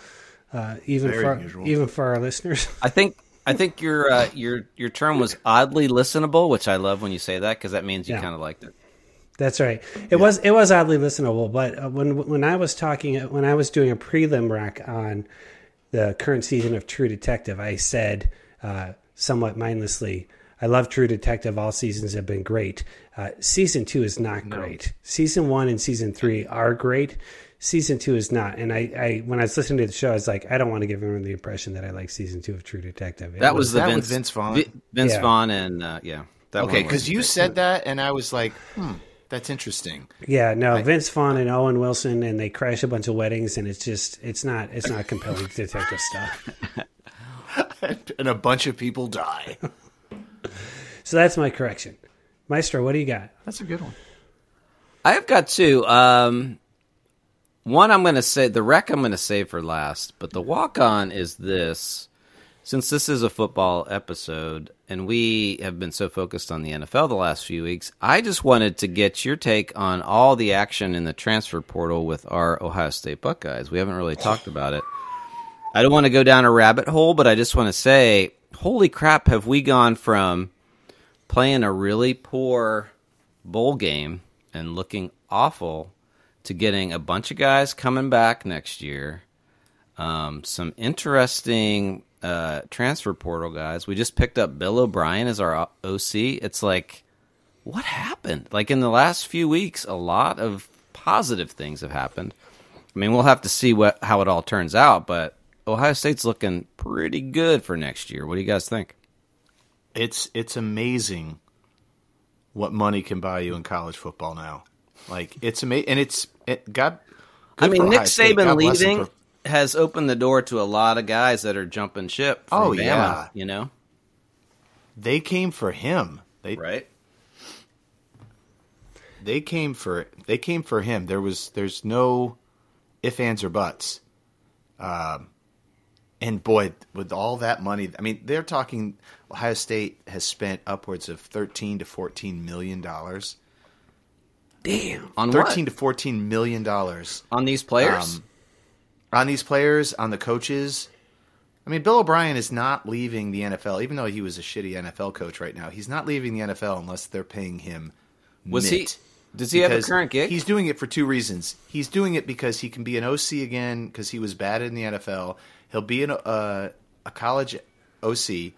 uh, even Very for unusual. even for our listeners. I think I think your uh, your your term was oddly listenable, which I love when you say that because that means you Yeah. kind of liked it. That's right. It was it was oddly listenable, but uh, when when I was talking when I was doing a prelim rack on the current season of True Detective, I said uh, somewhat mindlessly, "I love True Detective. All seasons have been great. Uh, season two is not great. Season one and season three are great. Season two is not." And I, I when I was listening to the show, I was like, I don't want to give everyone the impression that I like season two of True Detective. It That was the that with Vince, Vince Vaughn? Vi- Vince Yeah. Vaughn and uh, yeah. That Okay, because you said that, and I was like, hmm, that's interesting. Yeah, no, Vince Vaughn and Owen Wilson, and they crash a bunch of weddings, and it's just, it's not, it's not compelling detective stuff. and a bunch of people die. So that's my correction. Maestro, what do you got? That's a good one. I have got two. Um, one I'm going to say the wreck I'm going to save for last, but the walk on is this. Since this is a football episode and we have been so focused on the NFL the last few weeks, I just wanted to get your take on all the action in the transfer portal with our Ohio State Buckeyes. We haven't really talked about it. I don't want to go down a rabbit hole, but I just want to say, holy crap, have we gone from playing a really poor bowl game and looking awful to getting a bunch of guys coming back next year. Um, some interesting uh, transfer portal guys. We just picked up Bill O'Brien as our OC. It's like, what happened? Like in the last few weeks, a lot of positive things have happened. I mean, we'll have to see what how it all turns out, but Ohio State's looking pretty good for next year. What do you guys think? It's it's amazing what money can buy you in college football now. Like it's amazing, and it's it, God. I mean, Nick Ohio Saban God bless him leaving for- has opened the door to a lot of guys that are jumping ship. Oh, Bama, yeah. you know, they came for him. They right? they came for they came for him. There was there's no if ands or buts. Um, and boy, with all that money, I mean, they're talking. Ohio State has spent upwards of thirteen to fourteen million dollars. Damn. On Thirteen what? to fourteen million dollars On these players? Um, on these players, on the coaches. I mean, Bill O'Brien is not leaving the NFL, even though he was a shitty NFL coach right now. He's not leaving the NFL unless they're paying him. Was he? Does he have a current gig? He's doing it for two reasons. He's doing it because he can be an OC again because he was bad in the NFL. He'll be an, uh, a college OC.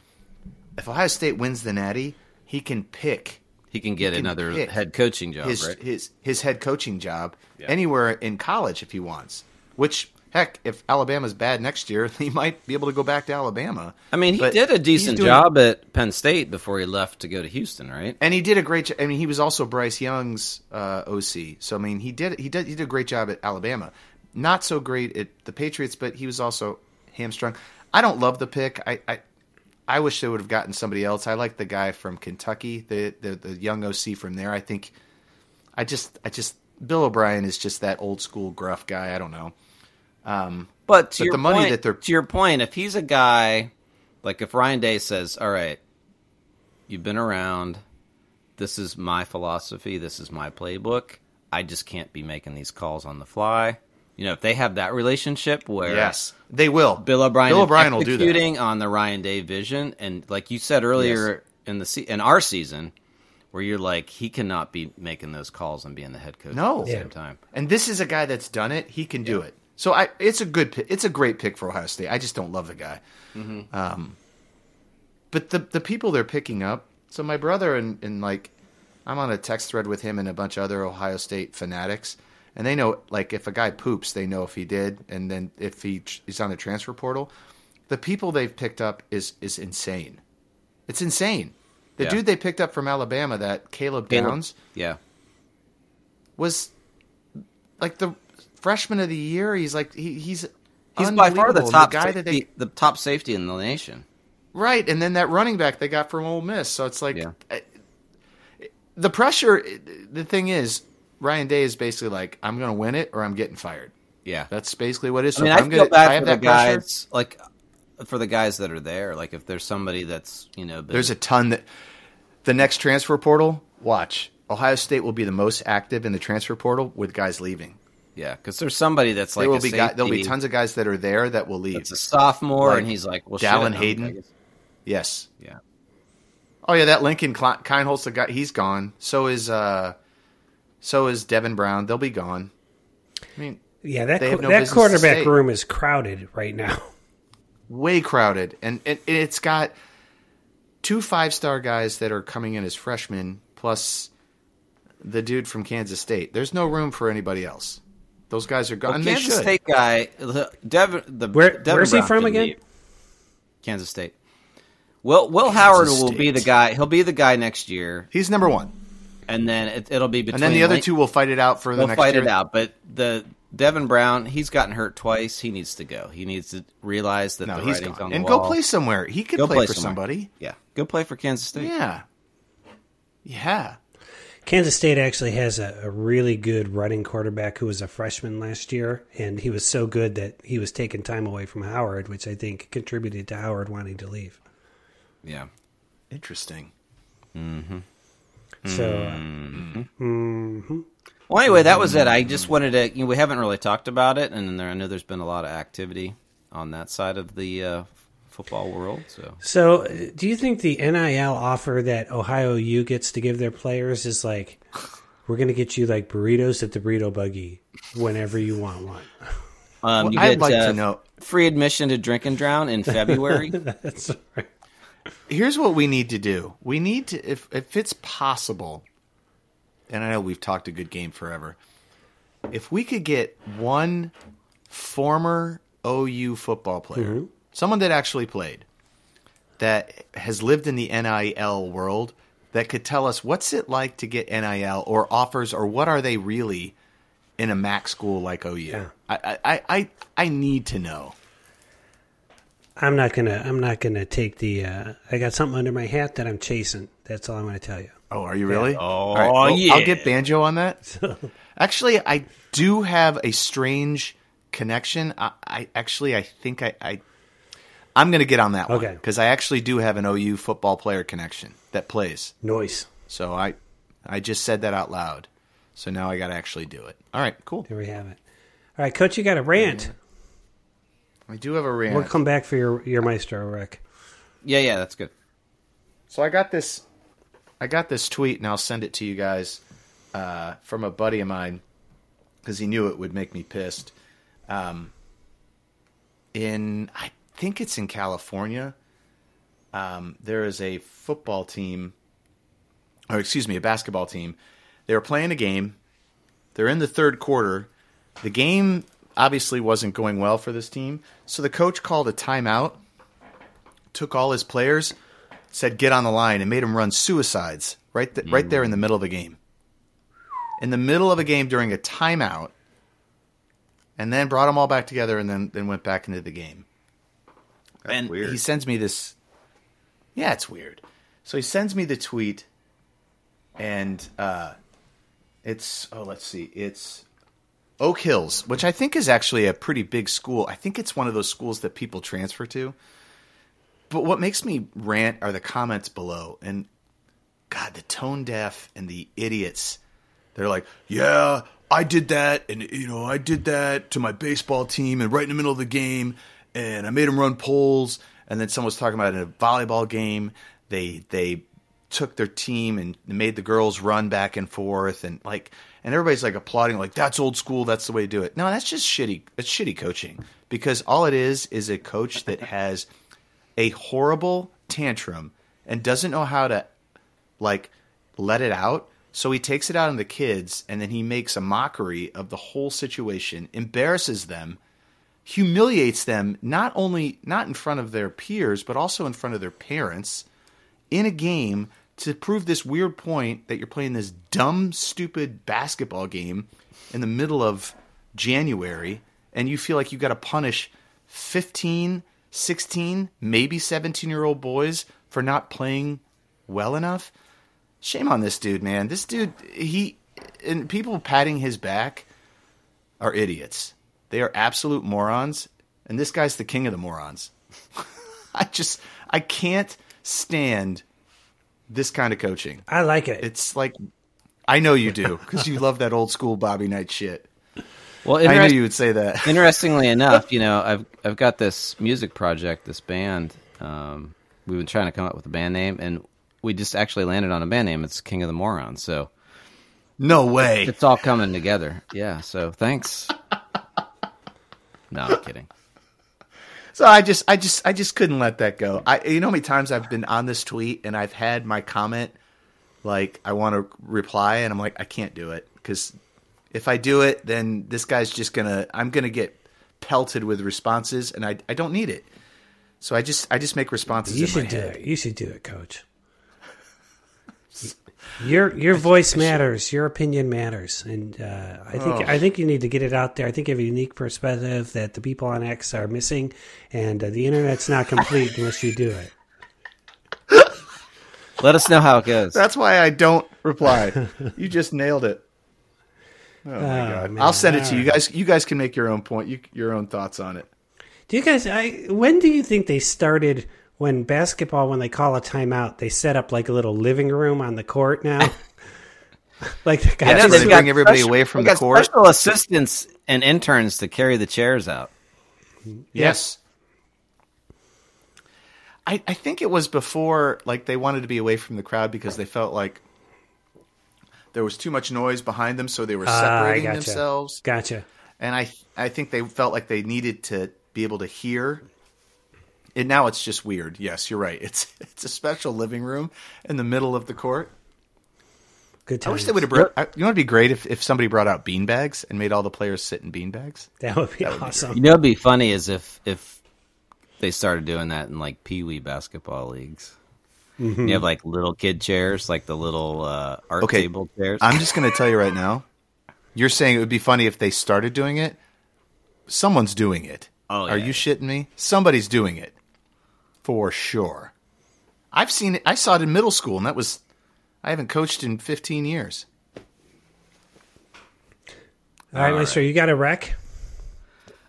If Ohio State wins the Natty, he can pick He can get can another head coaching job, his right? his his head coaching job anywhere in college if he wants. Which Heck, if Alabama's bad next year, he might be able to go back to Alabama. I mean, he But did a decent doing- job at Penn State before he left to go to Houston, right? and he did a great. job. I mean, he was also Bryce Young's uh, OC. So I mean, he did he did he did a great job at Alabama. Not so great at the Patriots, but he was also hamstrung. I don't love the pick. I I, I wish they would have gotten somebody else. I like the guy from Kentucky, the, the the young OC from there. I think. I just I just Bill O'Brien is just that old school gruff guy. I don't know. Um, but to But your the money point, that they're- to your point, if he's a guy like if Ryan Day says, "All right, you've been around. This is my philosophy. This is my playbook. I just can't be making these calls on the fly." You know, if they have that relationship where Yes, they will. Bill O'Brien, Bill O'Brien will do that. executing on the Ryan Day vision, and like you said earlier in the se- in our season, where you're like he cannot be making those calls and being the head coach No. at the Yeah. same time. And this is a guy that's done it. He can do it. So I, it's a good, it's a great pick for Ohio State. I just don't love the guy. Um, but the the people they're picking up. So my brother and, and like, I'm on a text thread with him and a bunch of other Ohio State fanatics, and they know like if a guy poops, they know if he did, and then if he he's on the transfer portal. The people they've picked up is is insane. It's insane. The Yeah. dude they picked up from Alabama, that Caleb Caleb- Downs Yeah, was like the freshman of the year. He's like he, he's he's by far the top guy that they the top safety in the nation. right, and then that running back they got from Ole Miss. So it's like Yeah. uh, the pressure. The thing is, Ryan Day is basically like, I'm going to win it or I'm getting fired. Yeah, That's basically what it is. So I mean, I I'm feel gonna, if I bad have for the that pressure. guys, like for the guys that are there. Like if there's somebody that's you know, been, There's a ton that the next transfer portal. Watch, Ohio State will be the most active in the transfer portal with guys leaving. Yeah, because there's somebody that's like there will a be guy, there'll be tons of guys that are there that will leave. that's a sophomore, Like and he's like, well, shit, Dallan I'm- Hayden. Yes. Yeah, Oh yeah, that Lincoln Kle- Kienholz, the guy, he's gone. So is uh, so is Devin Brown. They'll be gone. I mean, Yeah, that They have no that quarterback room is crowded right now. way crowded, and it, it's got two five star guys that are coming in as freshmen, plus the dude from Kansas State. There's no room for anybody else. Those guys are gone. well, and they Kansas. State guy, the- Devin. The Where- Devin where's he from again? leave. Kansas State. Will Will Howard will be the guy. He'll be the guy next year, He's number one, and then it, it'll be between. and then the other Lin- two will fight it out for the They'll next fight year. it out. But the Devin Brown, he's gotten hurt twice. He needs to go. He needs to realize that No, the he's writing's gone. on the And wall. go play somewhere. He could Go play, for somewhere. somebody. Yeah, go play for Kansas State. Yeah. Yeah. Kansas State actually has a, a really good running quarterback who was a freshman last year, and he was so good that he was taking time away from Howard, which I think contributed to Howard wanting to leave. yeah. Interesting. So, uh, Mm-hmm. Well, anyway, that was it. I just wanted to. You know, we haven't really talked about it, and there, I know there's been a lot of activity on that side of the uh, football world. So so uh, do you think the NIL offer that Ohio U gets to give their players is like, we're going to get you like burritos at the burrito buggy whenever you want one? um, Well, you I'd get like uh, to know. free admission to Drink and Drown in February. That's right. Here's what we need to do. We need to, if if it's possible, and I know we've talked a good game forever. If we could get one former OU football player, someone that actually played, that has lived in the NIL world, that could tell us what's it like to get NIL or offers, or what are they really in a MAC school like OU. Yeah. I, I, I, I need to know. I'm not gonna. I'm not gonna take the. Uh, I got something under my hat that I'm chasing. That's all I'm gonna tell you. Oh, are you really? Oh, All right, well, yeah. I'll get banjo on that. actually, I do have a strange connection. I, I actually, I think I, I I'm going to get on that one Okay. because I actually do have an OU football player connection that plays. Noise. So I, I just said that out loud. So now I got to actually do it. All right, cool. There we have it. All right, Coach, you got a rant. I do have a rant. We'll come back for your your maestro, Rick. yeah, yeah, that's good. So I got this, I got this tweet, and I'll send it to you guys uh, from a buddy of mine because he knew it would make me pissed. Um, in I think it's in California. Um, there is a football team, or excuse me, a basketball team. They were playing a game. They're in the third quarter. The game obviously wasn't going well for this team. So the coach called a timeout, took all his players, said get on the line, and made them run suicides right th- right there in the middle of the game. In the middle of a game during a timeout, and then brought them all back together, and then then went back into the game. And weird. he sends me this. Yeah, it's weird. So he sends me the tweet, and uh, it's oh, let's see, it's Oak Hills, which I think is actually a pretty big school. I think it's one of those schools that people transfer to. But what makes me rant are the comments below, and God, the tone deaf and the idiots. They're like, yeah, I did that, and you know, I did that to my baseball team, and right in the middle of the game, and I made them run poles. And then someone was talking about in a volleyball game, they they took their team and made the girls run back and forth, and like, and everybody's like applauding, like that's old school, that's the way to do it. No, that's just shitty. It's shitty coaching because all it is is a coach that has a horrible tantrum and doesn't know how to like let it out. So he takes it out on the kids and then he makes a mockery of the whole situation, embarrasses them, humiliates them not only not in front of their peers but also in front of their parents in a game to prove this weird point that you're playing this dumb stupid basketball game in the middle of January and you feel like you've got to punish 15, 16, maybe 17 year old boys for not playing well enough. Shame on this dude, man. This dude, he and people patting his back are idiots. They are absolute morons, and this guy's the king of the morons. I just I can't stand this kind of coaching. I like it. It's like I know you do because you love that old school Bobby Knight shit. Well, I knew you would say that. Interestingly enough, you know, I've I've got this music project, this band. Um, we've been trying to come up with a band name, and we just actually landed on a band name. It's King of the Morons. So No way. it's all coming together. Yeah. So thanks. No, I'm kidding. So I just, I just, I just couldn't let that go. I, you know, how many times I've been on this tweet and I've had my comment, like I want to reply, and I'm like, I can't do it because if I do it, then this guy's just gonna, I'm gonna get pelted with responses, and I, I don't need it. So I just, I just make responses. you should do head. it. You should do it, Coach. Your your voice matters. Your opinion matters, and uh, I think Oh. I think you need to get it out there. I think you have a unique perspective that the people on X are missing, and uh, the internet's not complete unless you do it. Let us know how it goes. That's why I don't reply. you just nailed it. Oh my god! man. I'll send it to you All right. guys. You guys can make your own point, you, your own thoughts on it. Do you guys? I, when do you think they started? When basketball, when they call a timeout, they set up like a little living room on the court now. like the I guys know where they've got bring everybody special- away from they the got court. Special assistants and interns to carry the chairs out. Yes. I, I think it was before like they wanted to be away from the crowd because they felt like there was too much noise behind them, so they were Ah, I separating gotcha. themselves. Gotcha. And I I think they felt like they needed to be able to hear. And now it's just weird. Yes, you're right. It's it's a special living room in the middle of the court. Good I wish they would have brought. I- You know, it'd be great if, if somebody brought out beanbags and made all the players sit in beanbags. That would be would be awesome. You know, it'd be funny is if if they started doing that in like pee wee basketball leagues. You have like little kid chairs, like the little uh, art Okay, table chairs. I'm just going to tell you right now. You're saying it would be funny if they started doing it. Someone's doing it. Oh, Are you shitting me? Somebody's doing it. For sure. I've seen it. I saw it in middle school, and that was. I haven't coached in 15 years. All right, Maestro, you got a wreck?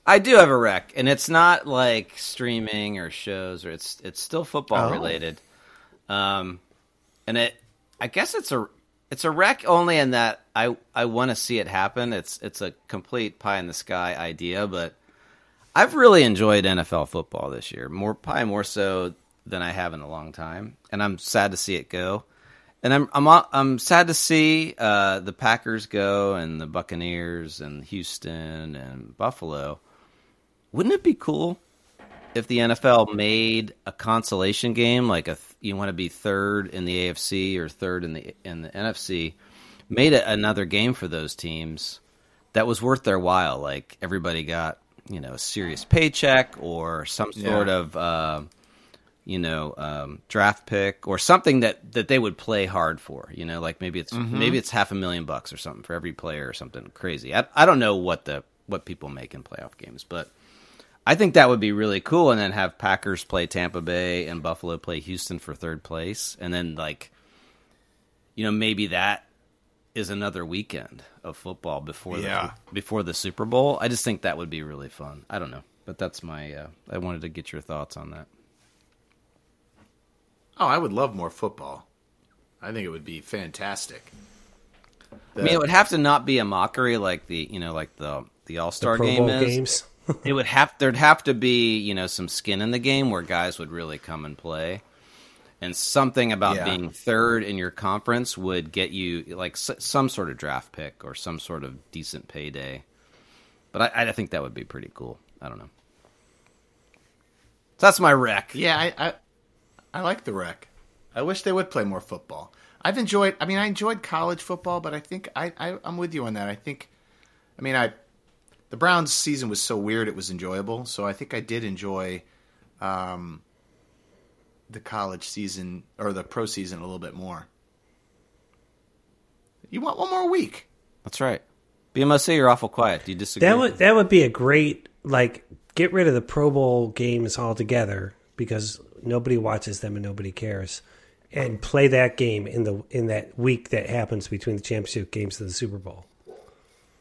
I do have a rec, and it's not like streaming or shows, or it's it's still football Oh. related. Um, and it, I guess it's a it's a rec only in that I I want to see it happen. It's it's a complete pie in the sky idea, but I've really enjoyed NFL football this year, more probably more so than I have in a long time, and I'm sad to see it go. And I'm I'm I'm sad to see uh, the Packers go and the Buccaneers and Houston and Buffalo. Wouldn't it be cool if the NFL made a consolation game, like a you want to be third in the AFC or third in the in the NFC, made it another game for those teams that was worth their while. Like everybody got you know a serious paycheck or some sort Yeah. of uh, you know um, draft pick or something that that they would play hard for. You know, like maybe it's maybe it's half a million bucks or something for every player or something crazy. I I don't know what the what people make in playoff games, but. I think that would be really cool, and then have Packers play Tampa Bay and Buffalo play Houston for third place, and then like, you know, maybe that is another weekend of football before Yeah. the before the Super Bowl. I just think that would be really fun. I don't know, but that's my. Uh, I wanted to get your thoughts on that. Oh, I would love more football. I think it would be fantastic. I mean, it would have to not be a mockery like the you know like the the All Star game Bowl is. games. it would have there'd have to be you know some skin in the game where guys would really come and play and something about Yeah. being third in your conference would get you like s- some sort of draft pick or some sort of decent payday but i, I think that would be pretty cool i don't know so that's my rec Yeah, I, I I like the rec. I wish they would play more football. I've enjoyed. I mean, I enjoyed college football, but I think I, I I'm with you on that. I think, I mean, I the Browns season was so weird it was enjoyable. So I think I did enjoy, um, the college season or the pro season a little bit more. You want one more week? that's right bmc you're awful quiet do you disagree That would that would be a great like get rid of the Pro Bowl games altogether because nobody watches them and nobody cares, and play that game in the in that week that happens between the championship games and the Super Bowl.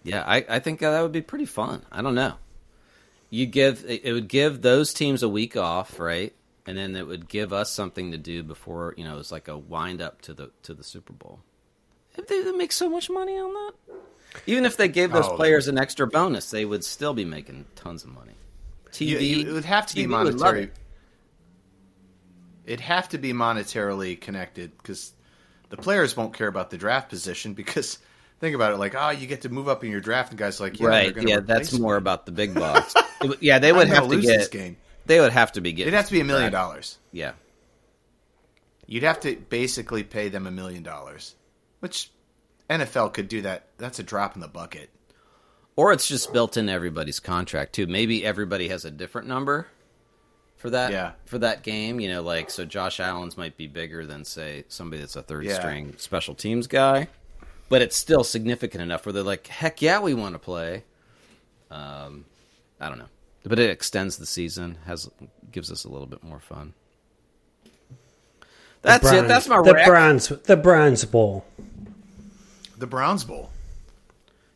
Yeah, I, I think uh, that would be pretty fun. I don't know. You give it it would give those teams a week off, right? And then it would give us something to do before you know it's like a wind up to the to the Super Bowl. If they, they make so much money on that, even if they gave those Oh, players an extra bonus, they would still be making tons of money. TV, You- you- it would have to be TV love monetary. it. It'd have to be monetarily connected because the players won't care about the draft position because think about it like oh you get to move up in your draft and guys are like yeah right? gonna Yeah, that's more me. about the big would- yeah, they would have to lose get. this game. They would have to be getting. It'd have to be a million dollars. Yeah. You'd have to basically pay them a million dollars, which NFL could do that. That's a drop in the bucket. Or it's just built in everybody's contract too. Maybe everybody has a different number for that Yeah. for that game. You know, like so Josh Allen's might be bigger than say somebody that's a third Yeah. string special teams guy, but it's still significant enough where they're like, heck yeah, we want to play. Um, I don't know, but it extends the season, has gives us a little bit more fun. That's it. That's my the rec. bronze the Bronze Bowl. The Browns Bowl.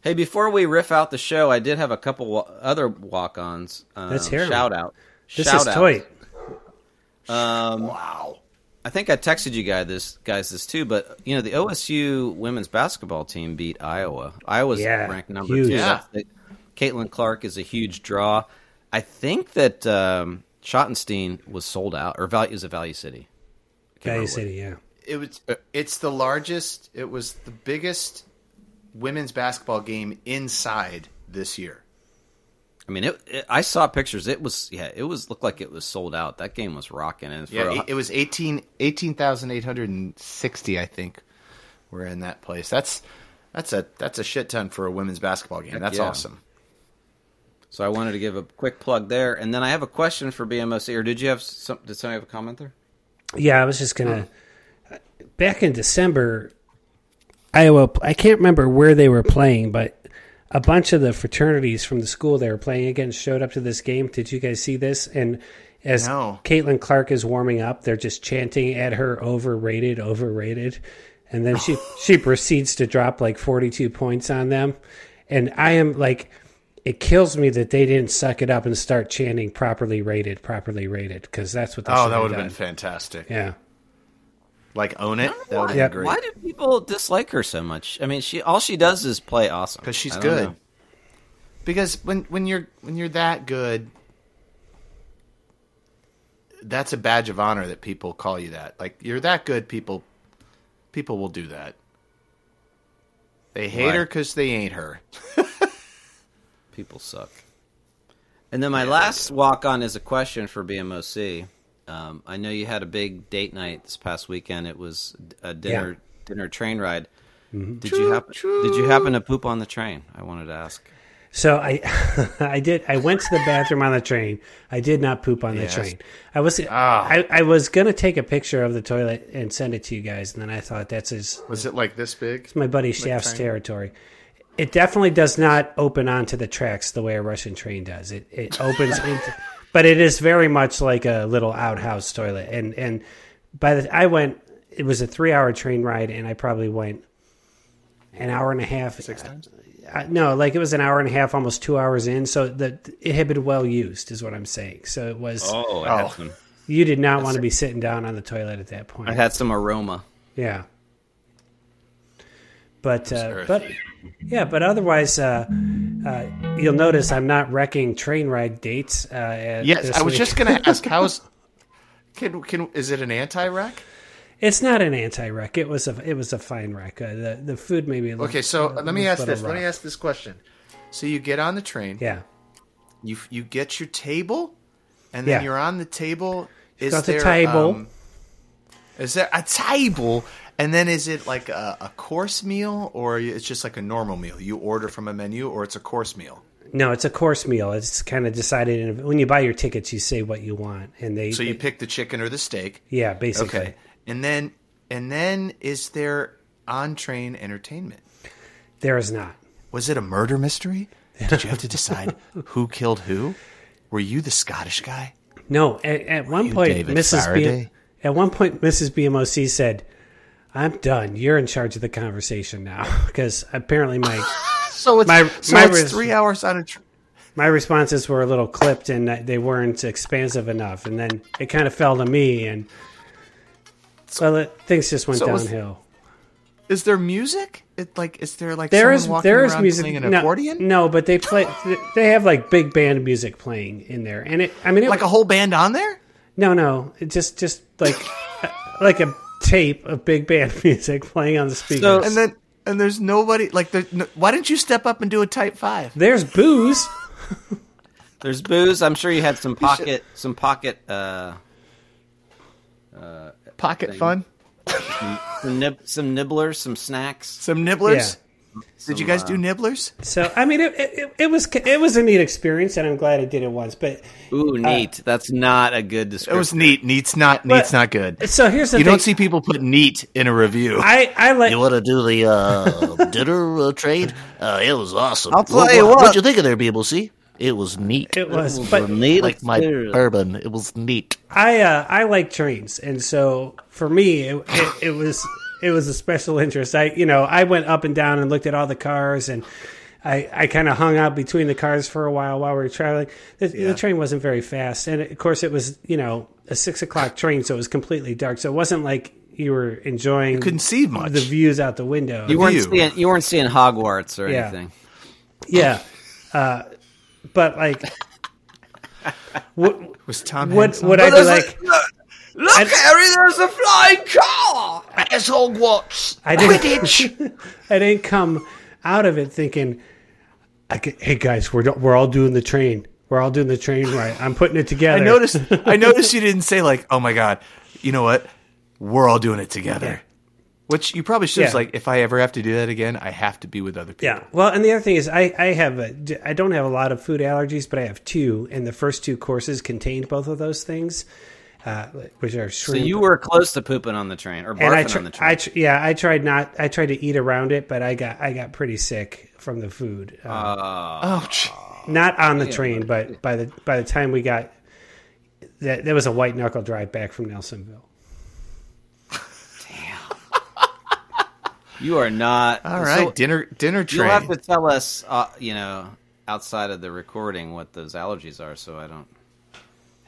Hey, before we riff out the show, I did have a couple other walk-ons. Um, Let's hear 'em. Shout out. This shout is out. toy. Wow. I think I texted you guys this guys this too, but you know the OSU women's basketball team beat Iowa. Iowa's Yeah, ranked number huge. two. Yeah. Caitlin Clark is a huge draw. I think that um, Schottenstein was sold out, or value is a Value City. Value City, yeah. It was. It's the largest. It was the biggest women's basketball game inside this year. I mean, it, it, I saw pictures. It was yeah, it was looked like it was sold out. That game was rocking. And for Yeah, a- it, it was 18 18,860, I think, were in that place. That's that's a that's a shit ton for a women's basketball game. Heck That's yeah. awesome. So I wanted to give a quick plug there, and then I have a question for BMOC. Or did you have some? Did somebody have a comment there? Yeah, I was just gonna. Oh. Back in December, Iowa. I can't remember where they were playing, but a bunch of the fraternities from the school they were playing against showed up to this game. Did you guys see this? And as No. Caitlin Clark is warming up, they're just chanting at her, "Overrated, overrated," and then she she proceeds to drop like forty two points on them, and I am like. It kills me that they didn't suck it up and start chanting properly rated, properly rated, because that's what they Oh, that would have been fantastic. Yeah. Like own it. That would have Yeah. great. Why do people dislike her so much? I mean, she all she does is play awesome Because she's good. know. Because when when you're when you're that good, that's a badge of honor that people call you that. Like you're that good, people people will do that. They hate Right. her because they ain't her. People suck. And then my last walk on is a question for BMOC. Um, I know you had a big date night this past weekend. It was a dinner dinner train ride. Did you happen? Did you happen to poop on the train? I wanted to ask. So I, I did. I went to the bathroom on the train. I did not poop on the Yes. train. I was, Ah. I, I was gonna take a picture of the toilet and send it to you guys, and then I thought that's his, Was it like this big? It's my buddy Shaft's tiny? territory. It definitely does not open onto the tracks the way a Russian train does. It it opens into, but it is very much like a little outhouse toilet. And and by the I went, it was a three hour train ride, and I probably went an hour and a half. Six times? Uh, no, like it was an hour and a half, almost two hours in. So that it had been well used, is what I'm saying. So it was. Oh, I Oh. You did not want to be sitting down on the toilet at that point. I had some aroma. Yeah. But uh, but yeah, but otherwise, uh, uh, you'll notice I'm not wrecking train ride dates. Uh, Yes, I was week. just going to ask. How's can can is it an anti-wreck? It's not an anti-wreck. It was a it was a fine wreck. Uh, the the food maybe. A little, Okay, so let me ask this. rough. Let me ask this question. So you get on the train. Yeah. You you get your table, and then Yeah. you're on the table. Is got the table. um, is there a table? And then is it like a, a course meal, or it's just like a normal meal? You order from a menu, or it's a course meal. No, it's a course meal. It's kind of decided in, when you buy your tickets. You say what you want, and they. So you pick the chicken or the steak. yeah, basically. Okay, and then and then is there on train entertainment? There is not. Was it a murder mystery? Did you have to decide who killed who? Were you the Scottish guy? No, at, at one point, Mrs. B, at one point, Mrs. BMOC said, "I'm done. You're in charge of the conversation now." Because apparently, my So it's My- so my it's res- three hours on a. Tr- my responses were a little clipped and they weren't expansive enough, and then it kind of fell to me, and well, it, things just went So was- downhill. is there music? It like is there like There is walking there is music. playing an no, accordion? no, but they play. They have like big band music playing in there, and it. I mean, it, Like a whole band on there? No, no, it just just like uh, like a tape of big band music playing on the speakers. So- And then and there's nobody like there. No, why didn't you step up and do a type five? There's booze. There's booze. I'm sure you had some pocket, some pocket, uh, uh Pocket Thing. fun, some, nib- some nibblers, some snacks. some nibblers. Did you guys do nibblers? So I mean, it, it, it was it was a neat experience, and I'm glad I did it once. But Ooh, neat. That's not a good description. It was neat. Neat's not neat's not good. so here's the You thing: don't see people put neat in a review. I I like You want to do the uh, dinner uh, trade? Uh, it was awesome. I'll tell you what. What'd you think of there, BBC? It was neat. It was, but- neat like my bourbon. It was neat. I uh, I like trains, and so for me, it, it, it was it was a special interest. I you know I went up and down and looked at all the cars, and I I kind of hung out between the cars for a while while we were traveling. The, the train wasn't very fast, and of course it was you know a six o'clock train, so it was completely dark. So it wasn't like you were enjoying couldn't see much. the views out the window. you weren't view. seeing you weren't seeing Hogwarts or Yeah. anything. yeah, uh, but like. What Was Tom would Hanks on would? I be like? Look, Harry, there's a flying car! It's Hogwarts. I didn't. I didn't come out of it thinking, "Hey guys, we're we're all doing the train. We're all doing the train right. I'm putting it together. I together." noticed. I noticed you didn't say like, "Oh my god," you know what? We're all doing it together. Which you probably should. Yeah. Like if I ever have to do that again, I have to be with other people. Yeah. Well, and the other thing is, I I have a, I don't have a lot of food allergies, but I have two, and the first two courses contained both of those things, uh, which are So you were close to pooping on the train or and I, tr- on the train. I tr- yeah, I tried not. I tried to eat around it, but I got I got pretty sick from the food. Uh, Oh, not on the train, but by the by the time we got that, there was a white knuckle drive back from Nelsonville. Damn, you are not. all right. So dinner, dinner you'll have to tell us, uh, you know, outside of the recording, what those allergies are, so I don't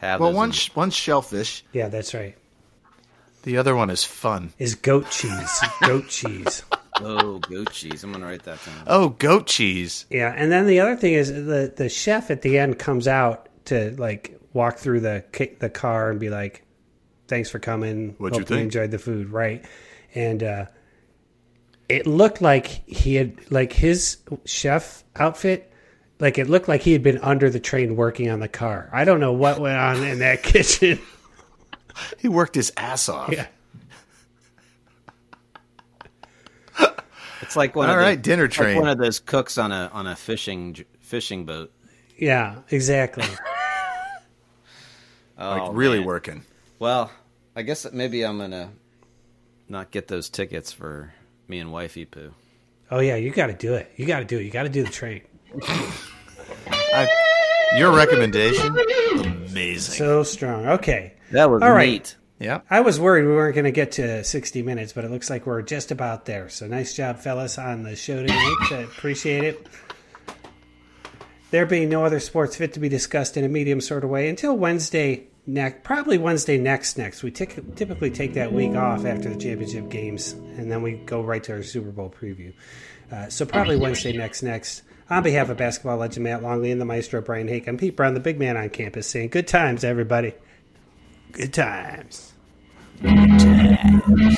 have. well, those one in- sh- one's shellfish. Yeah, that's right. The other one is fun. Is goat cheese. goat cheese. oh goat cheese. I'm gonna write that down. Oh, goat cheese. Yeah, and then the other thing is the the chef at the end comes out to like walk through the the car and be like, "Thanks for coming. What'd you Hope you think?" enjoyed the food, right?" And uh, it looked like he had like his chef outfit. Like it looked like he had been under the train working on the car. I don't know what went on in that kitchen. He worked his ass off. Yeah. It's like one All of the- dinner it's like train. one of those cooks on a on a fishing fishing boat. Yeah, exactly. Oh, like really man. working. Well, I guess that maybe I'm gonna not get those tickets for me and wifey poo. oh yeah, you got to do it. You got to do it. You got to do the train. I, your recommendation, amazing. So strong. Okay. That was All right. neat. yeah. I was worried we weren't going to get to 60 minutes, but it looks like we're just about there. So nice job, fellas, on the show tonight. I appreciate it. There being no other sports fit to be discussed in a medium sort of way until Wednesday next, probably Wednesday next. Next, we tic- typically take that week off after the championship games, and then we go right to our Super Bowl preview. Uh, so probably Wednesday next. Next, on behalf of basketball legend Matt Longley and the maestro Brian Hake, I'm Pete Brown, the big man on campus, saying good times, everybody. Good times. Noise.